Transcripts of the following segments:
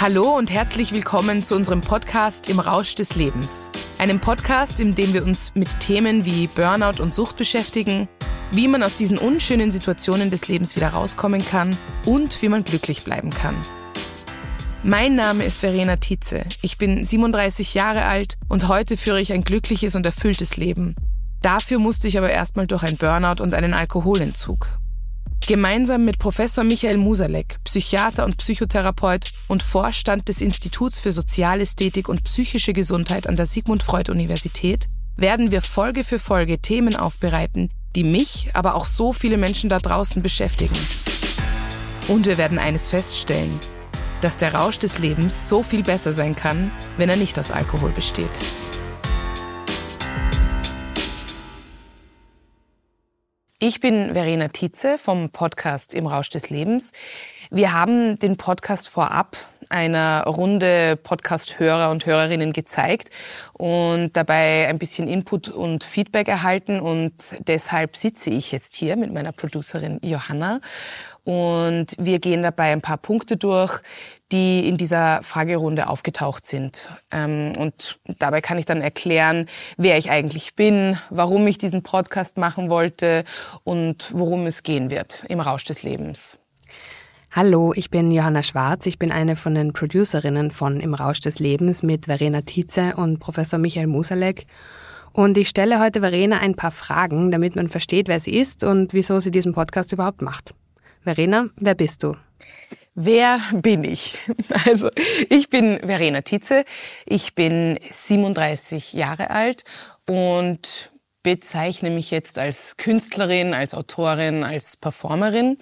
Hallo und herzlich willkommen zu unserem Podcast Im Rausch des Lebens. Einem Podcast, in dem wir uns mit Themen wie Burnout und Sucht beschäftigen, wie man aus diesen unschönen Situationen des Lebens wieder rauskommen kann und wie man glücklich bleiben kann. Mein Name ist Verena Tietze. Ich bin 37 Jahre alt und heute führe ich ein glückliches und erfülltes Leben. Dafür musste ich aber erstmal durch ein Burnout und einen Alkoholentzug. Gemeinsam mit Professor Michael Musalek, Psychiater und Psychotherapeut und Vorstand des Instituts für Sozialästhetik und psychische Gesundheit an der Sigmund Freud Universität, werden wir Folge für Folge Themen aufbereiten, die mich, aber auch so viele Menschen da draußen beschäftigen. Und wir werden eines feststellen, dass der Rausch des Lebens so viel besser sein kann, wenn er nicht aus Alkohol besteht. Ich bin Verena Tietze vom Podcast Im Rausch des Lebens. Wir haben den Podcast vorab einer Runde Podcast-Hörer und Hörerinnen gezeigt und dabei ein bisschen Input und Feedback erhalten. Und deshalb sitze ich jetzt hier mit meiner Producerin Johanna und wir gehen dabei ein paar Punkte durch, die in dieser Fragerunde aufgetaucht sind. Ähm, und dabei kann ich dann erklären, wer ich eigentlich bin, warum ich diesen Podcast machen wollte und worum es gehen wird im Rausch des Lebens. Hallo, ich bin Johanna Schwarz. Ich bin eine von den Producerinnen von Im Rausch des Lebens mit Verena Tietze und Professor Michael Musalek. Und ich stelle heute Verena ein paar Fragen, damit man versteht, wer sie ist und wieso sie diesen Podcast überhaupt macht. Verena, wer bist du? Wer bin ich? Also, ich bin Verena Tietze. Ich bin 37 Jahre alt und bezeichne mich jetzt als Künstlerin, als Autorin, als Performerin.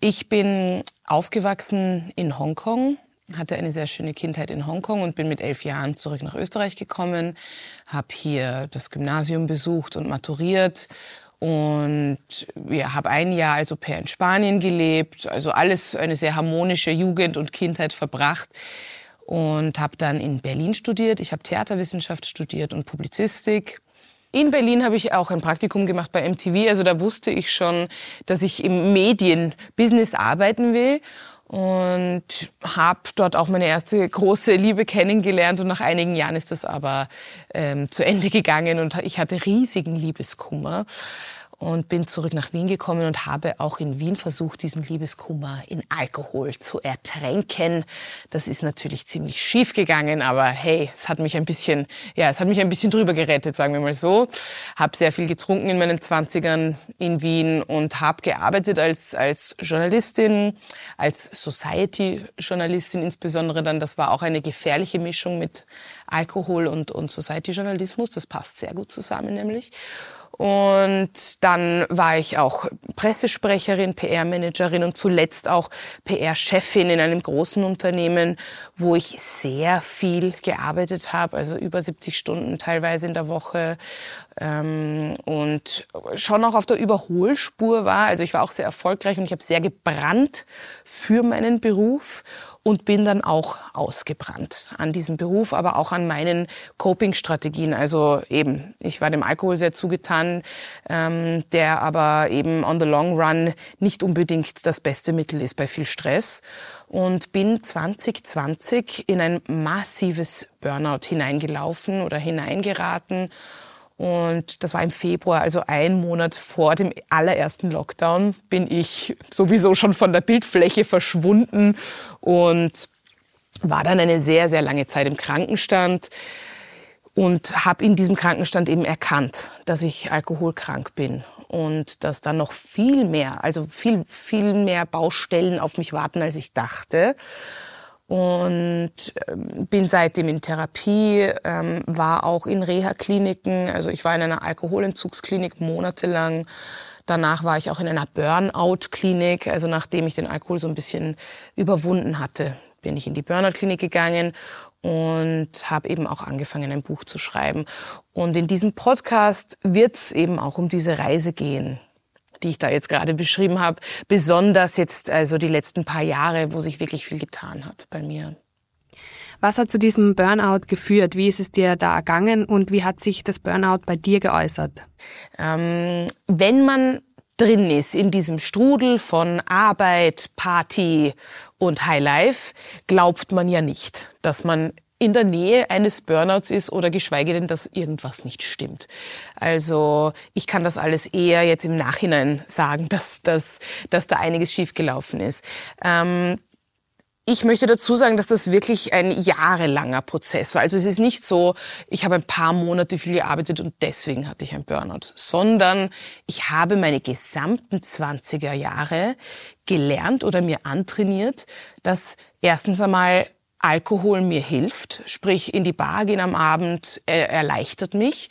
Ich bin aufgewachsen in Hongkong, hatte eine sehr schöne Kindheit in Hongkong und bin mit elf Jahren zurück nach Österreich gekommen, habe hier das Gymnasium besucht und maturiert und ja, habe ein Jahr als Au pair in Spanien gelebt, also alles eine sehr harmonische Jugend und Kindheit verbracht und habe dann in Berlin studiert. Ich habe Theaterwissenschaft studiert und Publizistik in Berlin habe ich auch ein Praktikum gemacht bei MTV. Also da wusste ich schon, dass ich im Medienbusiness arbeiten will und habe dort auch meine erste große Liebe kennengelernt und nach einigen Jahren ist das aber ähm, zu Ende gegangen und ich hatte riesigen Liebeskummer und bin zurück nach Wien gekommen und habe auch in Wien versucht, diesen Liebeskummer in Alkohol zu ertränken. Das ist natürlich ziemlich schief gegangen, aber hey, es hat mich ein bisschen, ja, es hat mich ein bisschen drüber gerettet, sagen wir mal so. Hab sehr viel getrunken in meinen Zwanzigern in Wien und habe gearbeitet als als Journalistin, als Society-Journalistin insbesondere. Dann, das war auch eine gefährliche Mischung mit Alkohol und und Society-Journalismus. Das passt sehr gut zusammen nämlich. Und dann war ich auch Pressesprecherin, PR-Managerin und zuletzt auch PR-Chefin in einem großen Unternehmen, wo ich sehr viel gearbeitet habe, also über 70 Stunden teilweise in der Woche ähm, und schon auch auf der Überholspur war. Also ich war auch sehr erfolgreich und ich habe sehr gebrannt für meinen Beruf und bin dann auch ausgebrannt an diesem Beruf, aber auch an meinen Coping-Strategien. Also eben, ich war dem Alkohol sehr zugetan, ähm, der aber eben on the long run nicht unbedingt das beste Mittel ist bei viel Stress und bin 2020 in ein massives Burnout hineingelaufen oder hineingeraten und das war im Februar, also ein Monat vor dem allerersten Lockdown, bin ich sowieso schon von der Bildfläche verschwunden und war dann eine sehr, sehr lange Zeit im Krankenstand und habe in diesem Krankenstand eben erkannt, dass ich alkoholkrank bin und dass da noch viel mehr, also viel, viel mehr Baustellen auf mich warten, als ich dachte und ähm, bin seitdem in Therapie, ähm, war auch in Reha-Kliniken. Also ich war in einer Alkoholentzugsklinik monatelang. Danach war ich auch in einer Burnout-Klinik. Also nachdem ich den Alkohol so ein bisschen überwunden hatte, bin ich in die Burnout-Klinik gegangen und habe eben auch angefangen, ein Buch zu schreiben. Und in diesem Podcast wird es eben auch um diese Reise gehen die ich da jetzt gerade beschrieben habe, besonders jetzt also die letzten paar Jahre, wo sich wirklich viel getan hat bei mir. Was hat zu diesem Burnout geführt? Wie ist es dir da ergangen und wie hat sich das Burnout bei dir geäußert? Ähm, wenn man drin ist in diesem Strudel von Arbeit, Party und Highlife, glaubt man ja nicht, dass man in der Nähe eines Burnouts ist oder geschweige denn, dass irgendwas nicht stimmt. Also ich kann das alles eher jetzt im Nachhinein sagen, dass, dass, dass da einiges schiefgelaufen ist. Ähm, ich möchte dazu sagen, dass das wirklich ein jahrelanger Prozess war. Also es ist nicht so, ich habe ein paar Monate viel gearbeitet und deswegen hatte ich ein Burnout, sondern ich habe meine gesamten 20er Jahre gelernt oder mir antrainiert, dass erstens einmal Alkohol mir hilft, sprich in die Bar gehen am Abend er erleichtert mich.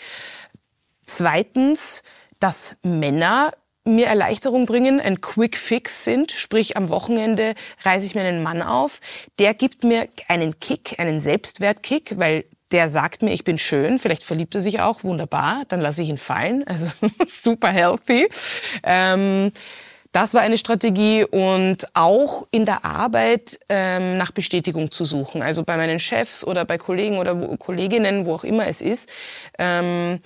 Zweitens, dass Männer mir Erleichterung bringen, ein Quick Fix sind, sprich am Wochenende reise ich mir einen Mann auf, der gibt mir einen Kick, einen Selbstwertkick, weil der sagt mir, ich bin schön, vielleicht verliebt er sich auch, wunderbar, dann lasse ich ihn fallen, also super healthy. Ähm, das war eine Strategie und auch in der Arbeit ähm, nach Bestätigung zu suchen, also bei meinen Chefs oder bei Kollegen oder wo, Kolleginnen, wo auch immer es ist. Ähm,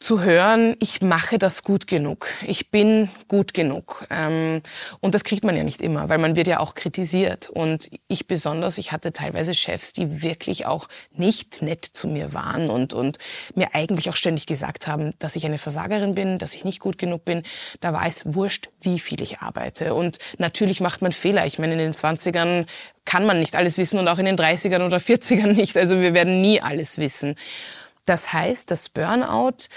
zu hören, ich mache das gut genug, ich bin gut genug. Ähm, und das kriegt man ja nicht immer, weil man wird ja auch kritisiert. Und ich besonders, ich hatte teilweise Chefs, die wirklich auch nicht nett zu mir waren und, und mir eigentlich auch ständig gesagt haben, dass ich eine Versagerin bin, dass ich nicht gut genug bin. Da war es wurscht, wie viel ich arbeite. Und natürlich macht man Fehler. Ich meine, in den 20ern kann man nicht alles wissen und auch in den 30ern oder 40ern nicht. Also wir werden nie alles wissen. Das heißt, das Burnout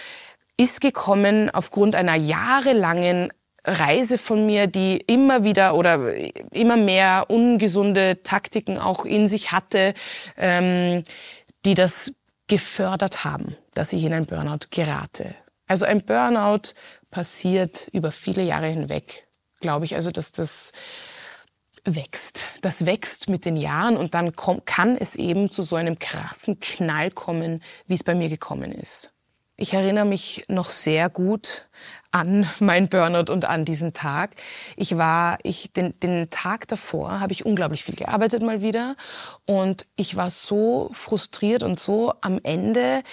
ist gekommen aufgrund einer jahrelangen Reise von mir, die immer wieder oder immer mehr ungesunde Taktiken auch in sich hatte, ähm, die das gefördert haben, dass ich in ein Burnout gerate. Also ein Burnout passiert über viele Jahre hinweg, glaube ich. Also dass das wächst. Das wächst mit den Jahren und dann kann es eben zu so einem krassen Knall kommen, wie es bei mir gekommen ist. Ich erinnere mich noch sehr gut an mein Burnout und an diesen Tag. Ich war, ich, den, den Tag davor habe ich unglaublich viel gearbeitet mal wieder und ich war so frustriert und so am Ende.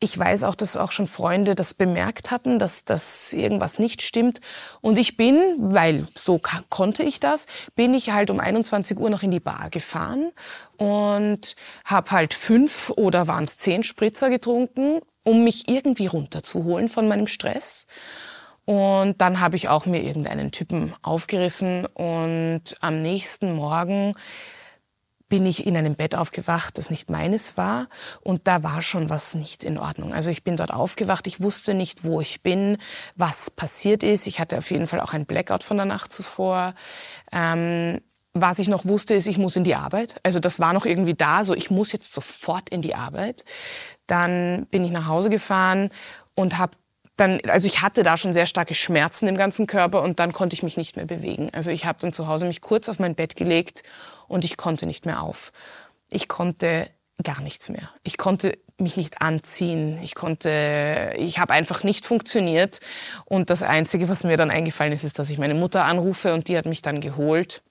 Ich weiß auch, dass auch schon Freunde das bemerkt hatten, dass, dass irgendwas nicht stimmt. Und ich bin, weil so konnte ich das, bin ich halt um 21 Uhr noch in die Bar gefahren und habe halt fünf oder waren es zehn Spritzer getrunken, um mich irgendwie runterzuholen von meinem Stress. Und dann habe ich auch mir irgendeinen Typen aufgerissen und am nächsten Morgen bin ich in einem Bett aufgewacht, das nicht meines war. Und da war schon was nicht in Ordnung. Also ich bin dort aufgewacht, ich wusste nicht, wo ich bin, was passiert ist. Ich hatte auf jeden Fall auch ein Blackout von der Nacht zuvor. Ähm, was ich noch wusste, ist, ich muss in die Arbeit. Also das war noch irgendwie da, so ich muss jetzt sofort in die Arbeit. Dann bin ich nach Hause gefahren und habe dann, also ich hatte da schon sehr starke Schmerzen im ganzen Körper und dann konnte ich mich nicht mehr bewegen. Also ich habe dann zu Hause mich kurz auf mein Bett gelegt und ich konnte nicht mehr auf. Ich konnte gar nichts mehr. Ich konnte mich nicht anziehen. Ich konnte, ich habe einfach nicht funktioniert. Und das Einzige, was mir dann eingefallen ist, ist, dass ich meine Mutter anrufe und die hat mich dann geholt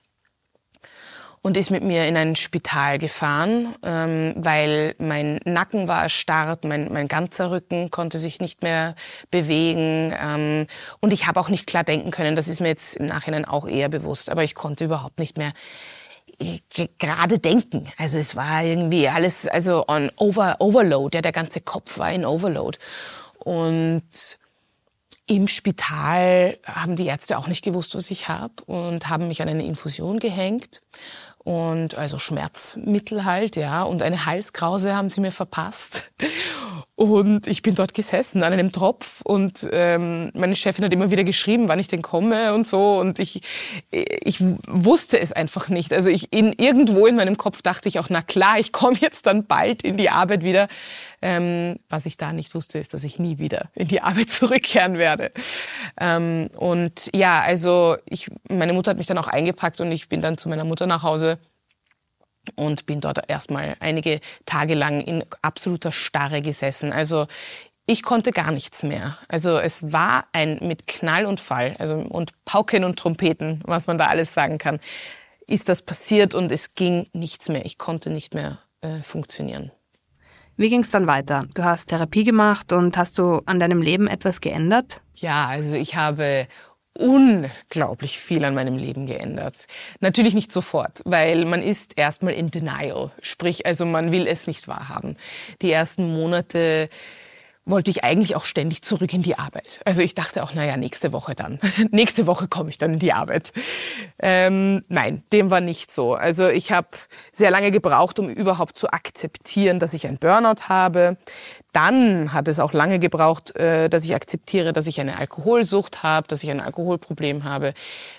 und ist mit mir in ein Spital gefahren, ähm, weil mein Nacken war erstarrt, mein, mein ganzer Rücken konnte sich nicht mehr bewegen ähm, und ich habe auch nicht klar denken können. Das ist mir jetzt im Nachhinein auch eher bewusst, aber ich konnte überhaupt nicht mehr gerade denken. Also es war irgendwie alles, also on over, Overload, ja, der ganze Kopf war in Overload. Und im Spital haben die Ärzte auch nicht gewusst, was ich habe und haben mich an eine Infusion gehängt und also Schmerzmittel halt, ja, und eine Halskrause haben sie mir verpasst. Und ich bin dort gesessen an einem Tropf und ähm, meine Chefin hat immer wieder geschrieben, wann ich denn komme und so. Und ich, ich wusste es einfach nicht. Also ich in irgendwo in meinem Kopf dachte ich auch, na klar, ich komme jetzt dann bald in die Arbeit wieder. Ähm, was ich da nicht wusste, ist, dass ich nie wieder in die Arbeit zurückkehren werde. Ähm, und ja, also ich, meine Mutter hat mich dann auch eingepackt und ich bin dann zu meiner Mutter nach Hause und bin dort erstmal einige Tage lang in absoluter Starre gesessen. Also ich konnte gar nichts mehr. Also es war ein mit Knall und Fall, also und Pauken und Trompeten, was man da alles sagen kann, ist das passiert und es ging nichts mehr. Ich konnte nicht mehr äh, funktionieren. Wie ging es dann weiter? Du hast Therapie gemacht und hast du an deinem Leben etwas geändert? Ja, also ich habe unglaublich viel an meinem Leben geändert. Natürlich nicht sofort, weil man ist erstmal in Denial. Sprich, also man will es nicht wahrhaben. Die ersten Monate wollte ich eigentlich auch ständig zurück in die Arbeit. Also ich dachte auch, naja, nächste Woche dann. nächste Woche komme ich dann in die Arbeit. Ähm, nein, dem war nicht so. Also ich habe sehr lange gebraucht, um überhaupt zu akzeptieren, dass ich ein Burnout habe. Dann hat es auch lange gebraucht, äh, dass ich akzeptiere, dass ich eine Alkoholsucht habe, dass ich ein Alkoholproblem habe.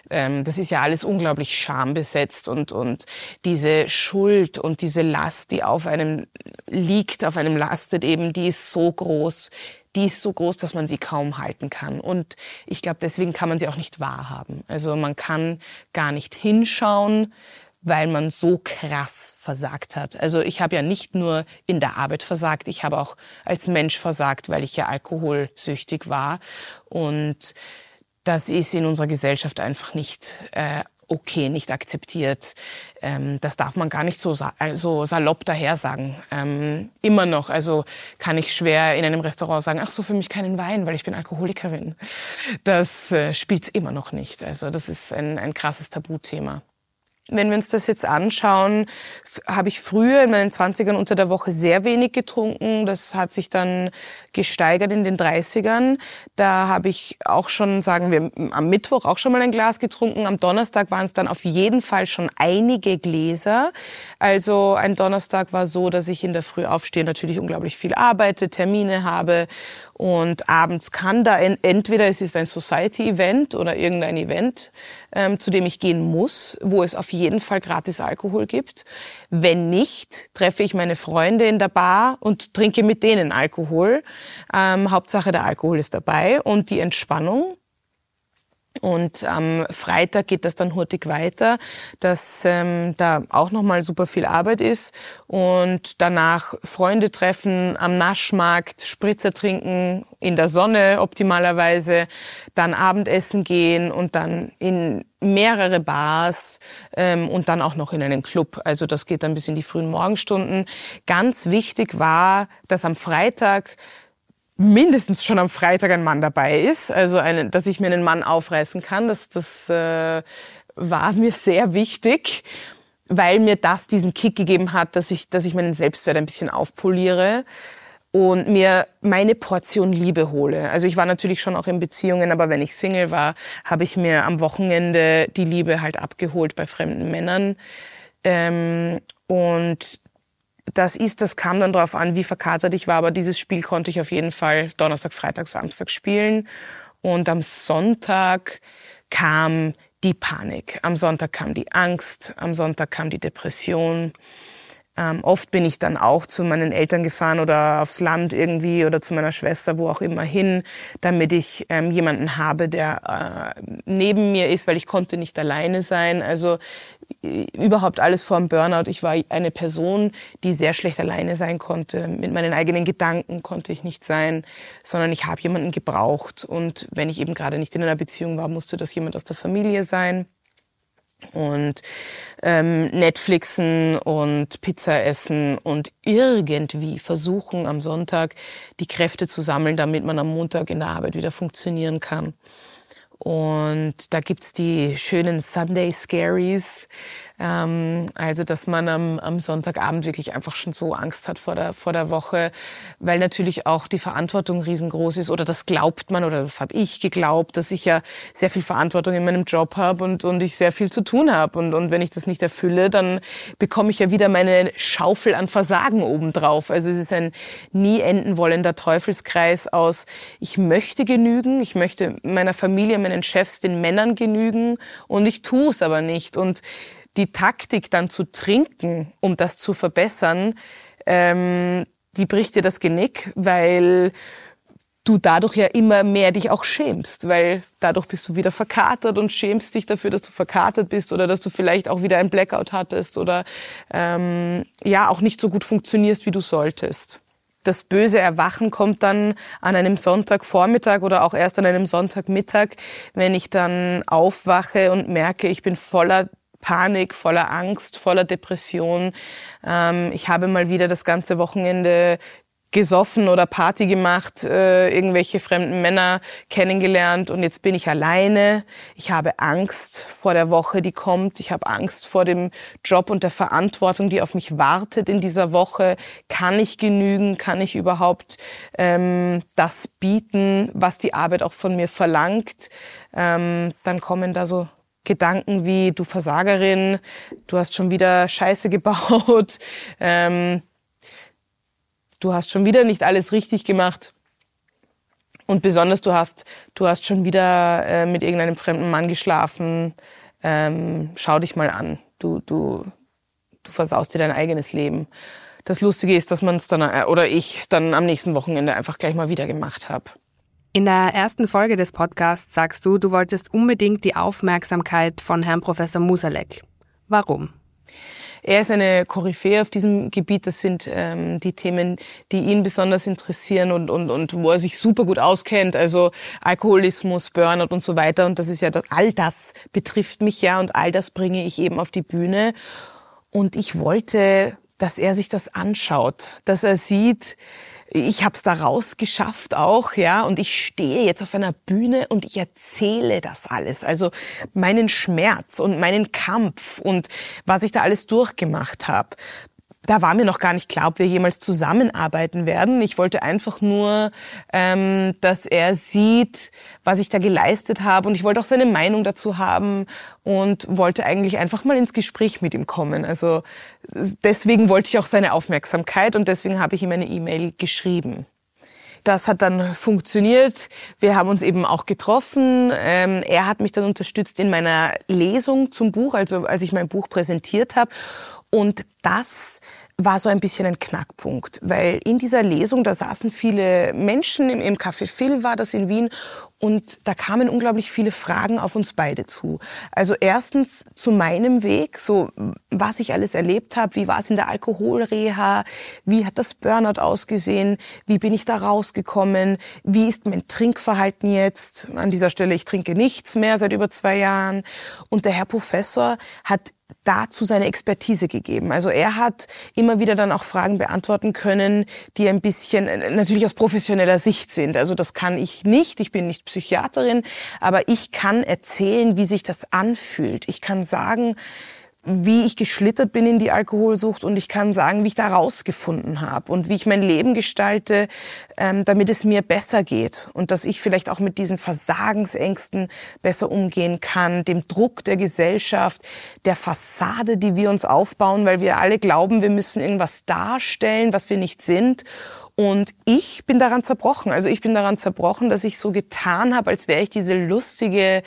Ähm, das ist ja alles unglaublich schambesetzt und, und diese Schuld und diese Last, die auf einem liegt, auf einem lastet eben, die ist so groß. Die ist so groß, dass man sie kaum halten kann. Und ich glaube, deswegen kann man sie auch nicht wahrhaben. Also man kann gar nicht hinschauen, weil man so krass versagt hat. Also ich habe ja nicht nur in der Arbeit versagt, ich habe auch als Mensch versagt, weil ich ja alkoholsüchtig war. Und das ist in unserer Gesellschaft einfach nicht äh, okay, nicht akzeptiert. Ähm, das darf man gar nicht so, äh, so salopp daher sagen. Ähm, immer noch, also kann ich schwer in einem Restaurant sagen, ach so, für mich keinen Wein, weil ich bin Alkoholikerin. Das äh, spielt's immer noch nicht. Also das ist ein, ein krasses Tabuthema. Wenn wir uns das jetzt anschauen, habe ich früher in meinen 20ern unter der Woche sehr wenig getrunken. Das hat sich dann gesteigert in den 30ern. Da habe ich auch schon, sagen wir, am Mittwoch auch schon mal ein Glas getrunken. Am Donnerstag waren es dann auf jeden Fall schon einige Gläser. Also ein Donnerstag war so, dass ich in der Früh aufstehe, natürlich unglaublich viel arbeite, Termine habe und abends kann da entweder es ist ein Society-Event oder irgendein Event, ähm, zu dem ich gehen muss, wo es auf jeden Fall gratis Alkohol gibt. Wenn nicht, treffe ich meine Freunde in der Bar und trinke mit denen Alkohol. Ähm, Hauptsache der Alkohol ist dabei und die Entspannung. Und am Freitag geht das dann hurtig weiter, dass ähm, da auch nochmal super viel Arbeit ist und danach Freunde treffen am Naschmarkt, Spritzer trinken, in der Sonne optimalerweise, dann Abendessen gehen und dann in mehrere Bars ähm, und dann auch noch in einen Club. Also das geht dann bis in die frühen Morgenstunden. Ganz wichtig war, dass am Freitag mindestens schon am Freitag ein Mann dabei ist, also eine, dass ich mir einen Mann aufreißen kann. Das, das äh, war mir sehr wichtig, weil mir das diesen Kick gegeben hat, dass ich, dass ich meinen Selbstwert ein bisschen aufpoliere und mir meine Portion Liebe hole. Also ich war natürlich schon auch in Beziehungen, aber wenn ich Single war, habe ich mir am Wochenende die Liebe halt abgeholt bei fremden Männern. Ähm, und das ist, das kam dann darauf an, wie verkatert ich war, aber dieses Spiel konnte ich auf jeden Fall Donnerstag, Freitag, Samstag spielen. Und am Sonntag kam die Panik. Am Sonntag kam die Angst. Am Sonntag kam die Depression. Ähm, oft bin ich dann auch zu meinen Eltern gefahren oder aufs Land irgendwie oder zu meiner Schwester, wo auch immer hin, damit ich ähm, jemanden habe, der äh, neben mir ist, weil ich konnte nicht alleine sein. Also äh, überhaupt alles vor dem Burnout. Ich war eine Person, die sehr schlecht alleine sein konnte. Mit meinen eigenen Gedanken konnte ich nicht sein, sondern ich habe jemanden gebraucht. Und wenn ich eben gerade nicht in einer Beziehung war, musste das jemand aus der Familie sein und ähm, Netflixen und Pizza essen und irgendwie versuchen am Sonntag die Kräfte zu sammeln, damit man am Montag in der Arbeit wieder funktionieren kann. Und da gibt's die schönen Sunday Scaries, ähm, also, dass man am, am Sonntagabend wirklich einfach schon so Angst hat vor der, vor der Woche, weil natürlich auch die Verantwortung riesengroß ist oder das glaubt man oder das habe ich geglaubt, dass ich ja sehr viel Verantwortung in meinem Job habe und, und ich sehr viel zu tun habe. Und, und wenn ich das nicht erfülle, dann bekomme ich ja wieder meine Schaufel an Versagen obendrauf. Also es ist ein nie enden wollender Teufelskreis aus, ich möchte genügen, ich möchte meiner Familie, meinen Chefs, den Männern genügen und ich tue es aber nicht. Und die Taktik dann zu trinken, um das zu verbessern, ähm, die bricht dir das Genick, weil du dadurch ja immer mehr dich auch schämst, weil dadurch bist du wieder verkatert und schämst dich dafür, dass du verkatert bist oder dass du vielleicht auch wieder ein Blackout hattest oder ähm, ja auch nicht so gut funktionierst, wie du solltest. Das böse Erwachen kommt dann an einem Sonntagvormittag oder auch erst an einem Sonntagmittag, wenn ich dann aufwache und merke, ich bin voller Panik, voller Angst, voller Depression. Ähm, ich habe mal wieder das ganze Wochenende gesoffen oder Party gemacht, äh, irgendwelche fremden Männer kennengelernt und jetzt bin ich alleine. Ich habe Angst vor der Woche, die kommt. Ich habe Angst vor dem Job und der Verantwortung, die auf mich wartet in dieser Woche. Kann ich genügen? Kann ich überhaupt ähm, das bieten, was die Arbeit auch von mir verlangt? Ähm, dann kommen da so Gedanken wie du Versagerin, du hast schon wieder Scheiße gebaut. Ähm, du hast schon wieder nicht alles richtig gemacht. Und besonders du hast, du hast schon wieder äh, mit irgendeinem fremden Mann geschlafen. Ähm, schau dich mal an. Du, du, du versaust dir dein eigenes Leben. Das Lustige ist, dass man es dann, äh, oder ich dann am nächsten Wochenende einfach gleich mal wieder gemacht habe. In der ersten Folge des Podcasts sagst du, du wolltest unbedingt die Aufmerksamkeit von Herrn Professor Musalek. Warum? Er ist eine Koryphäe auf diesem Gebiet. Das sind ähm, die Themen, die ihn besonders interessieren und, und, und wo er sich super gut auskennt. Also Alkoholismus, Burnout und so weiter. Und das ist ja, all das betrifft mich ja und all das bringe ich eben auf die Bühne. Und ich wollte, dass er sich das anschaut, dass er sieht, ich habe es da rausgeschafft auch, ja, und ich stehe jetzt auf einer Bühne und ich erzähle das alles, also meinen Schmerz und meinen Kampf und was ich da alles durchgemacht habe da war mir noch gar nicht klar, ob wir jemals zusammenarbeiten werden. Ich wollte einfach nur, ähm, dass er sieht, was ich da geleistet habe. Und ich wollte auch seine Meinung dazu haben und wollte eigentlich einfach mal ins Gespräch mit ihm kommen. Also deswegen wollte ich auch seine Aufmerksamkeit und deswegen habe ich ihm eine E-Mail geschrieben. Das hat dann funktioniert. Wir haben uns eben auch getroffen. Ähm, er hat mich dann unterstützt in meiner Lesung zum Buch, also als ich mein Buch präsentiert habe. Und das war so ein bisschen ein Knackpunkt, weil in dieser Lesung, da saßen viele Menschen, im, Café Phil war das in Wien, und da kamen unglaublich viele Fragen auf uns beide zu. Also erstens zu meinem Weg, so was ich alles erlebt habe, wie war es in der Alkoholreha, wie hat das Burnout ausgesehen, wie bin ich da rausgekommen, wie ist mein Trinkverhalten jetzt. An dieser Stelle, ich trinke nichts mehr seit über zwei Jahren. Und der Herr Professor hat dazu seine Expertise gegeben. Also er hat immer wieder dann auch Fragen beantworten können, die ein bisschen äh, natürlich aus professioneller Sicht sind. Also das kann ich nicht, ich bin nicht Psychiaterin, aber ich kann erzählen, wie sich das anfühlt. Ich kann sagen, wie ich geschlittert bin in die Alkoholsucht und ich kann sagen, wie ich da rausgefunden habe und wie ich mein Leben gestalte, ähm, damit es mir besser geht und dass ich vielleicht auch mit diesen Versagensängsten besser umgehen kann, dem Druck der Gesellschaft, der Fassade, die wir uns aufbauen, weil wir alle glauben, wir müssen irgendwas darstellen, was wir nicht sind. Und ich bin daran zerbrochen. Also ich bin daran zerbrochen, dass ich so getan habe, als wäre ich diese lustige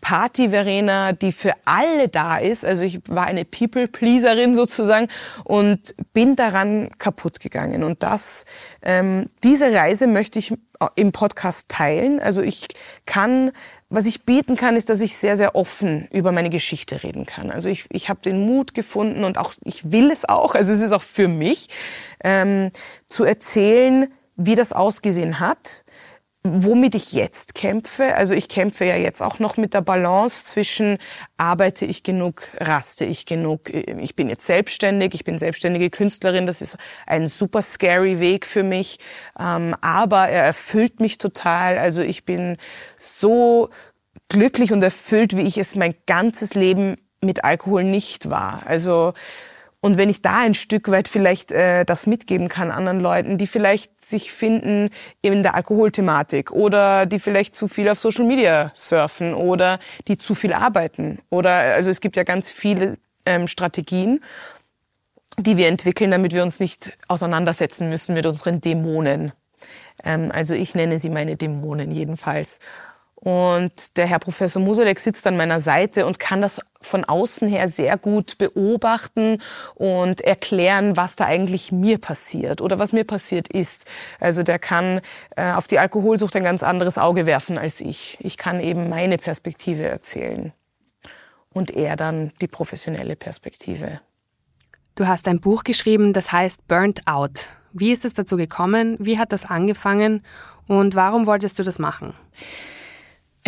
Party-Verena, die für alle da ist. Also ich war eine People-Pleaserin sozusagen und bin daran kaputt gegangen. Und das, ähm, diese Reise möchte ich im Podcast teilen. Also ich kann, was ich bieten kann, ist, dass ich sehr, sehr offen über meine Geschichte reden kann. Also ich, ich habe den Mut gefunden und auch ich will es auch. Also es ist auch für mich ähm, zu erzählen, wie das ausgesehen hat womit ich jetzt kämpfe. Also ich kämpfe ja jetzt auch noch mit der Balance zwischen arbeite ich genug, raste ich genug. Ich bin jetzt selbstständig, ich bin selbstständige Künstlerin. Das ist ein super scary Weg für mich, ähm, aber er erfüllt mich total. Also ich bin so glücklich und erfüllt, wie ich es mein ganzes Leben mit Alkohol nicht war. Also und wenn ich da ein Stück weit vielleicht äh, das mitgeben kann anderen Leuten, die vielleicht sich finden in der Alkoholthematik oder die vielleicht zu viel auf Social Media surfen oder die zu viel arbeiten oder also es gibt ja ganz viele ähm, Strategien, die wir entwickeln, damit wir uns nicht auseinandersetzen müssen mit unseren Dämonen. Ähm, also ich nenne sie meine Dämonen jedenfalls. Und der Herr Professor Musalek sitzt an meiner Seite und kann das von außen her sehr gut beobachten und erklären, was da eigentlich mir passiert oder was mir passiert ist. Also der kann äh, auf die Alkoholsucht ein ganz anderes Auge werfen als ich. Ich kann eben meine Perspektive erzählen und er dann die professionelle Perspektive. Du hast ein Buch geschrieben, das heißt Burnt Out. Wie ist es dazu gekommen? Wie hat das angefangen? Und warum wolltest du das machen?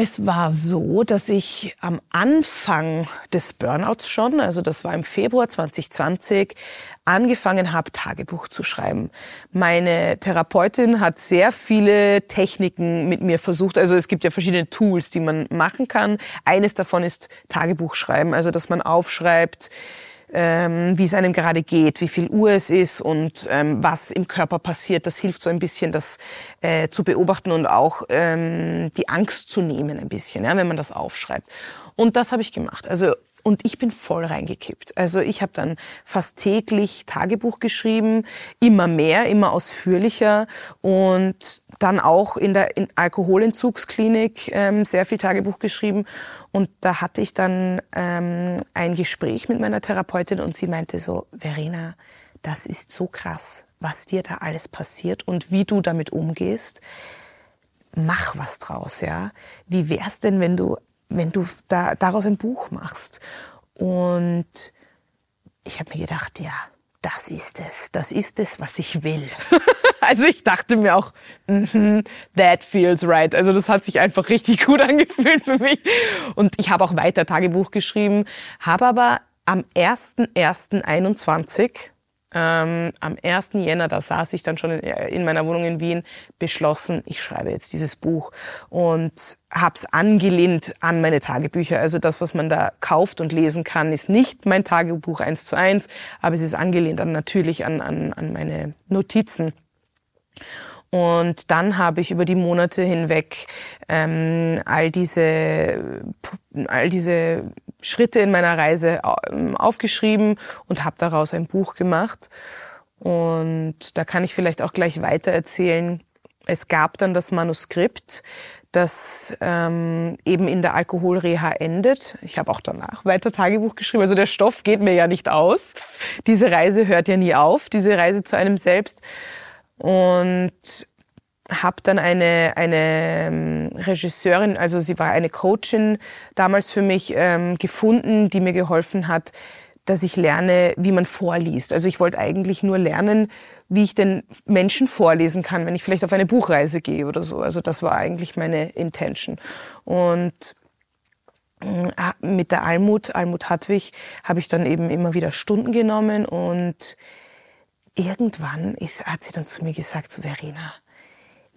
Es war so, dass ich am Anfang des Burnouts schon, also das war im Februar 2020, angefangen habe, Tagebuch zu schreiben. Meine Therapeutin hat sehr viele Techniken mit mir versucht. Also es gibt ja verschiedene Tools, die man machen kann. Eines davon ist Tagebuch schreiben, also dass man aufschreibt, ähm, wie es einem gerade geht, wie viel Uhr es ist und ähm, was im Körper passiert. Das hilft so ein bisschen, das äh, zu beobachten und auch ähm, die Angst zu nehmen ein bisschen, ja, wenn man das aufschreibt. Und das habe ich gemacht. Also und ich bin voll reingekippt. Also ich habe dann fast täglich Tagebuch geschrieben, immer mehr, immer ausführlicher und dann auch in der in Alkoholentzugsklinik ähm, sehr viel Tagebuch geschrieben. Und da hatte ich dann ähm, ein Gespräch mit meiner Therapeutin und sie meinte so, Verena, das ist so krass, was dir da alles passiert und wie du damit umgehst. Mach was draus, ja. Wie wär's denn, wenn du wenn du da, daraus ein Buch machst. Und ich habe mir gedacht, ja, das ist es, das ist es, was ich will. also ich dachte mir auch, mm -hmm, that feels right. Also das hat sich einfach richtig gut angefühlt für mich. Und ich habe auch weiter Tagebuch geschrieben, habe aber am 1.1.21 ähm, am 1. Jänner, da saß ich dann schon in, in, meiner Wohnung in Wien, beschlossen, ich schreibe jetzt dieses Buch und hab's angelehnt an meine Tagebücher. Also das, was man da kauft und lesen kann, ist nicht mein Tagebuch eins zu eins, aber es ist angelehnt an natürlich an, an, an meine Notizen. Und dann habe ich über die Monate hinweg ähm, all diese all diese Schritte in meiner Reise ähm, aufgeschrieben und habe daraus ein Buch gemacht. Und da kann ich vielleicht auch gleich weiter erzählen. Es gab dann das Manuskript, das ähm, eben in der Alkoholreha endet. Ich habe auch danach weiter Tagebuch geschrieben. Also der Stoff geht mir ja nicht aus. Diese Reise hört ja nie auf, diese Reise zu einem selbst und habe dann eine eine ähm, Regisseurin, also sie war eine Coachin damals für mich ähm, gefunden, die mir geholfen hat, dass ich lerne, wie man vorliest. Also ich wollte eigentlich nur lernen, wie ich den Menschen vorlesen kann, wenn ich vielleicht auf eine Buchreise gehe oder so. Also das war eigentlich meine Intention. Und äh, mit der Almut, Almut Hartwig, habe ich dann eben immer wieder Stunden genommen und irgendwann ist, hat sie dann zu mir gesagt, so Verena,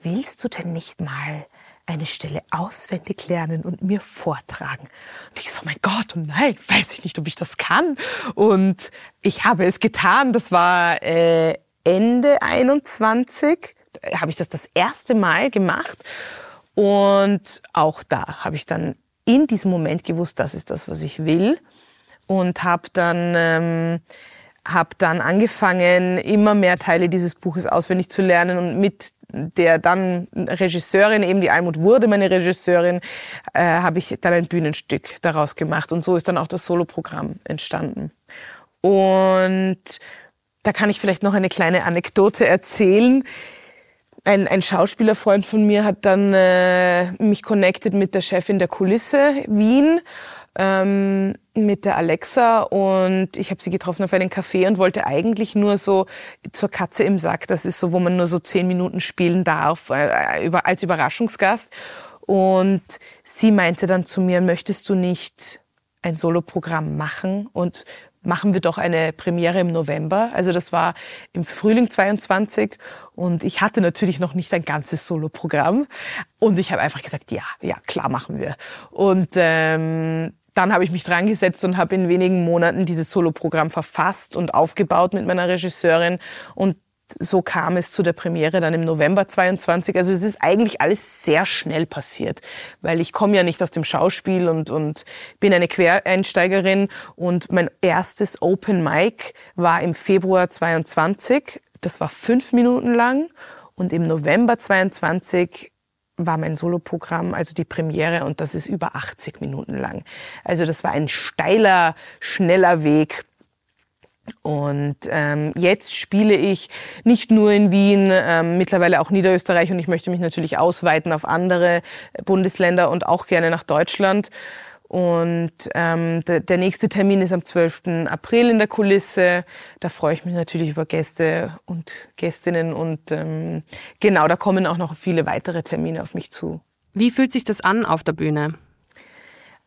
willst du denn nicht mal eine Stelle auswendig lernen und mir vortragen. Und ich so, mein Gott, und oh nein, weiß ich nicht, ob ich das kann. Und ich habe es getan. Das war äh, Ende 21, habe ich das das erste Mal gemacht. Und auch da habe ich dann in diesem Moment gewusst, das ist das, was ich will. Und habe dann ähm, habe dann angefangen, immer mehr Teile dieses Buches auswendig zu lernen und mit der dann Regisseurin, eben die Almut wurde meine Regisseurin, äh, habe ich dann ein Bühnenstück daraus gemacht und so ist dann auch das Soloprogramm entstanden. Und da kann ich vielleicht noch eine kleine Anekdote erzählen. Ein, ein Schauspielerfreund von mir hat dann äh, mich connected mit der Chefin der Kulisse Wien ähm, mit der Alexa und ich habe sie getroffen auf einen Café und wollte eigentlich nur so zur Katze im Sack, das ist so, wo man nur so zehn Minuten spielen darf äh, über, als Überraschungsgast. Und sie meinte dann zu mir, möchtest du nicht ein Soloprogramm machen und machen wir doch eine Premiere im November. Also das war im Frühling 22 und ich hatte natürlich noch nicht ein ganzes Soloprogramm und ich habe einfach gesagt, ja, ja, klar machen wir. Und ähm, dann habe ich mich dran gesetzt und habe in wenigen Monaten dieses Soloprogramm verfasst und aufgebaut mit meiner Regisseurin und so kam es zu der Premiere dann im November 22. Also es ist eigentlich alles sehr schnell passiert, weil ich komme ja nicht aus dem Schauspiel und, und bin eine Quereinsteigerin und mein erstes Open Mic war im Februar 22. Das war fünf Minuten lang und im November 22 war mein Soloprogramm, also die Premiere, und das ist über 80 Minuten lang. Also das war ein steiler, schneller Weg. Und ähm, jetzt spiele ich nicht nur in Wien, ähm, mittlerweile auch Niederösterreich und ich möchte mich natürlich ausweiten auf andere Bundesländer und auch gerne nach Deutschland. Und ähm, der, der nächste Termin ist am 12. April in der Kulisse. Da freue ich mich natürlich über Gäste und Gästinnen. Und ähm, genau, da kommen auch noch viele weitere Termine auf mich zu. Wie fühlt sich das an auf der Bühne?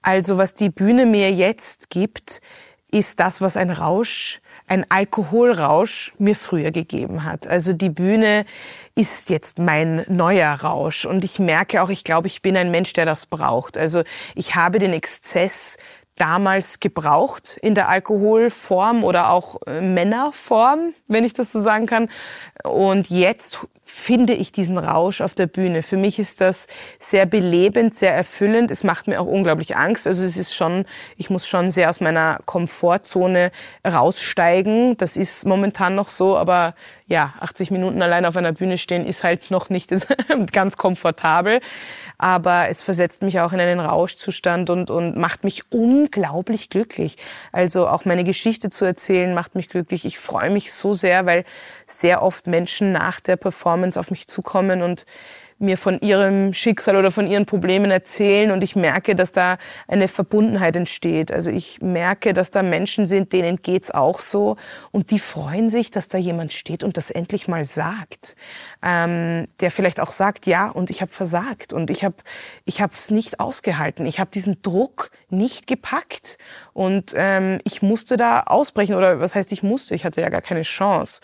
Also was die Bühne mir jetzt gibt, ist das, was ein Rausch, ein Alkoholrausch mir früher gegeben hat. Also die Bühne ist jetzt mein neuer Rausch und ich merke auch, ich glaube, ich bin ein Mensch, der das braucht. Also ich habe den Exzess damals gebraucht in der Alkoholform oder auch äh, Männerform, wenn ich das so sagen kann. Und jetzt finde ich diesen Rausch auf der Bühne. Für mich ist das sehr belebend, sehr erfüllend. Es macht mir auch unglaublich Angst. Also es ist schon, ich muss schon sehr aus meiner Komfortzone raussteigen. Das ist momentan noch so, aber ja, 80 Minuten allein auf einer Bühne stehen ist halt noch nicht ganz komfortabel. Aber es versetzt mich auch in einen Rauschzustand und, und macht mich unglaublich glücklich. Also auch meine Geschichte zu erzählen macht mich glücklich. Ich freue mich so sehr, weil sehr oft Menschen nach der Performance auf mich zukommen und mir von ihrem Schicksal oder von ihren Problemen erzählen und ich merke, dass da eine Verbundenheit entsteht. Also ich merke, dass da Menschen sind, denen geht's auch so und die freuen sich, dass da jemand steht und das endlich mal sagt, ähm, der vielleicht auch sagt, ja und ich habe versagt und ich habe ich habe es nicht ausgehalten, ich habe diesen Druck nicht gepackt und ähm, ich musste da ausbrechen oder was heißt ich musste, ich hatte ja gar keine Chance.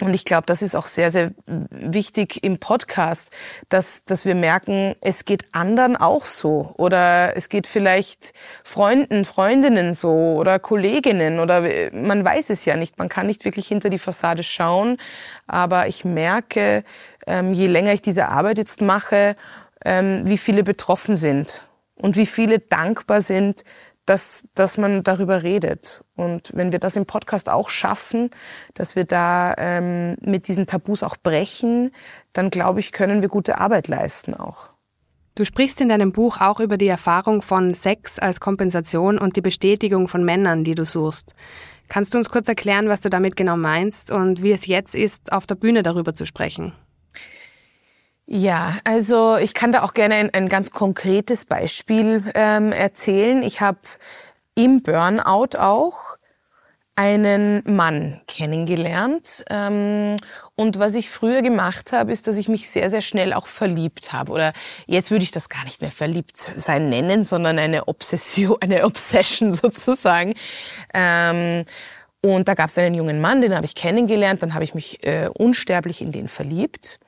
Und ich glaube, das ist auch sehr, sehr wichtig im Podcast, dass, dass wir merken, es geht anderen auch so. Oder es geht vielleicht Freunden, Freundinnen so oder Kolleginnen oder man weiß es ja nicht. Man kann nicht wirklich hinter die Fassade schauen. Aber ich merke, ähm, je länger ich diese Arbeit jetzt mache, ähm, wie viele betroffen sind und wie viele dankbar sind, dass, dass man darüber redet. Und wenn wir das im Podcast auch schaffen, dass wir da ähm, mit diesen Tabus auch brechen, dann glaube ich, können wir gute Arbeit leisten auch. Du sprichst in deinem Buch auch über die Erfahrung von Sex als Kompensation und die Bestätigung von Männern, die du suchst. Kannst du uns kurz erklären, was du damit genau meinst und wie es jetzt ist, auf der Bühne darüber zu sprechen? Ja, also ich kann da auch gerne ein, ein ganz konkretes Beispiel ähm, erzählen. Ich habe im Burnout auch einen Mann kennengelernt. Ähm, und was ich früher gemacht habe, ist, dass ich mich sehr, sehr schnell auch verliebt habe. Oder jetzt würde ich das gar nicht mehr verliebt sein nennen, sondern eine Obsession, eine Obsession sozusagen. Ähm, und da gab es einen jungen Mann, den habe ich kennengelernt. Dann habe ich mich äh, unsterblich in den verliebt.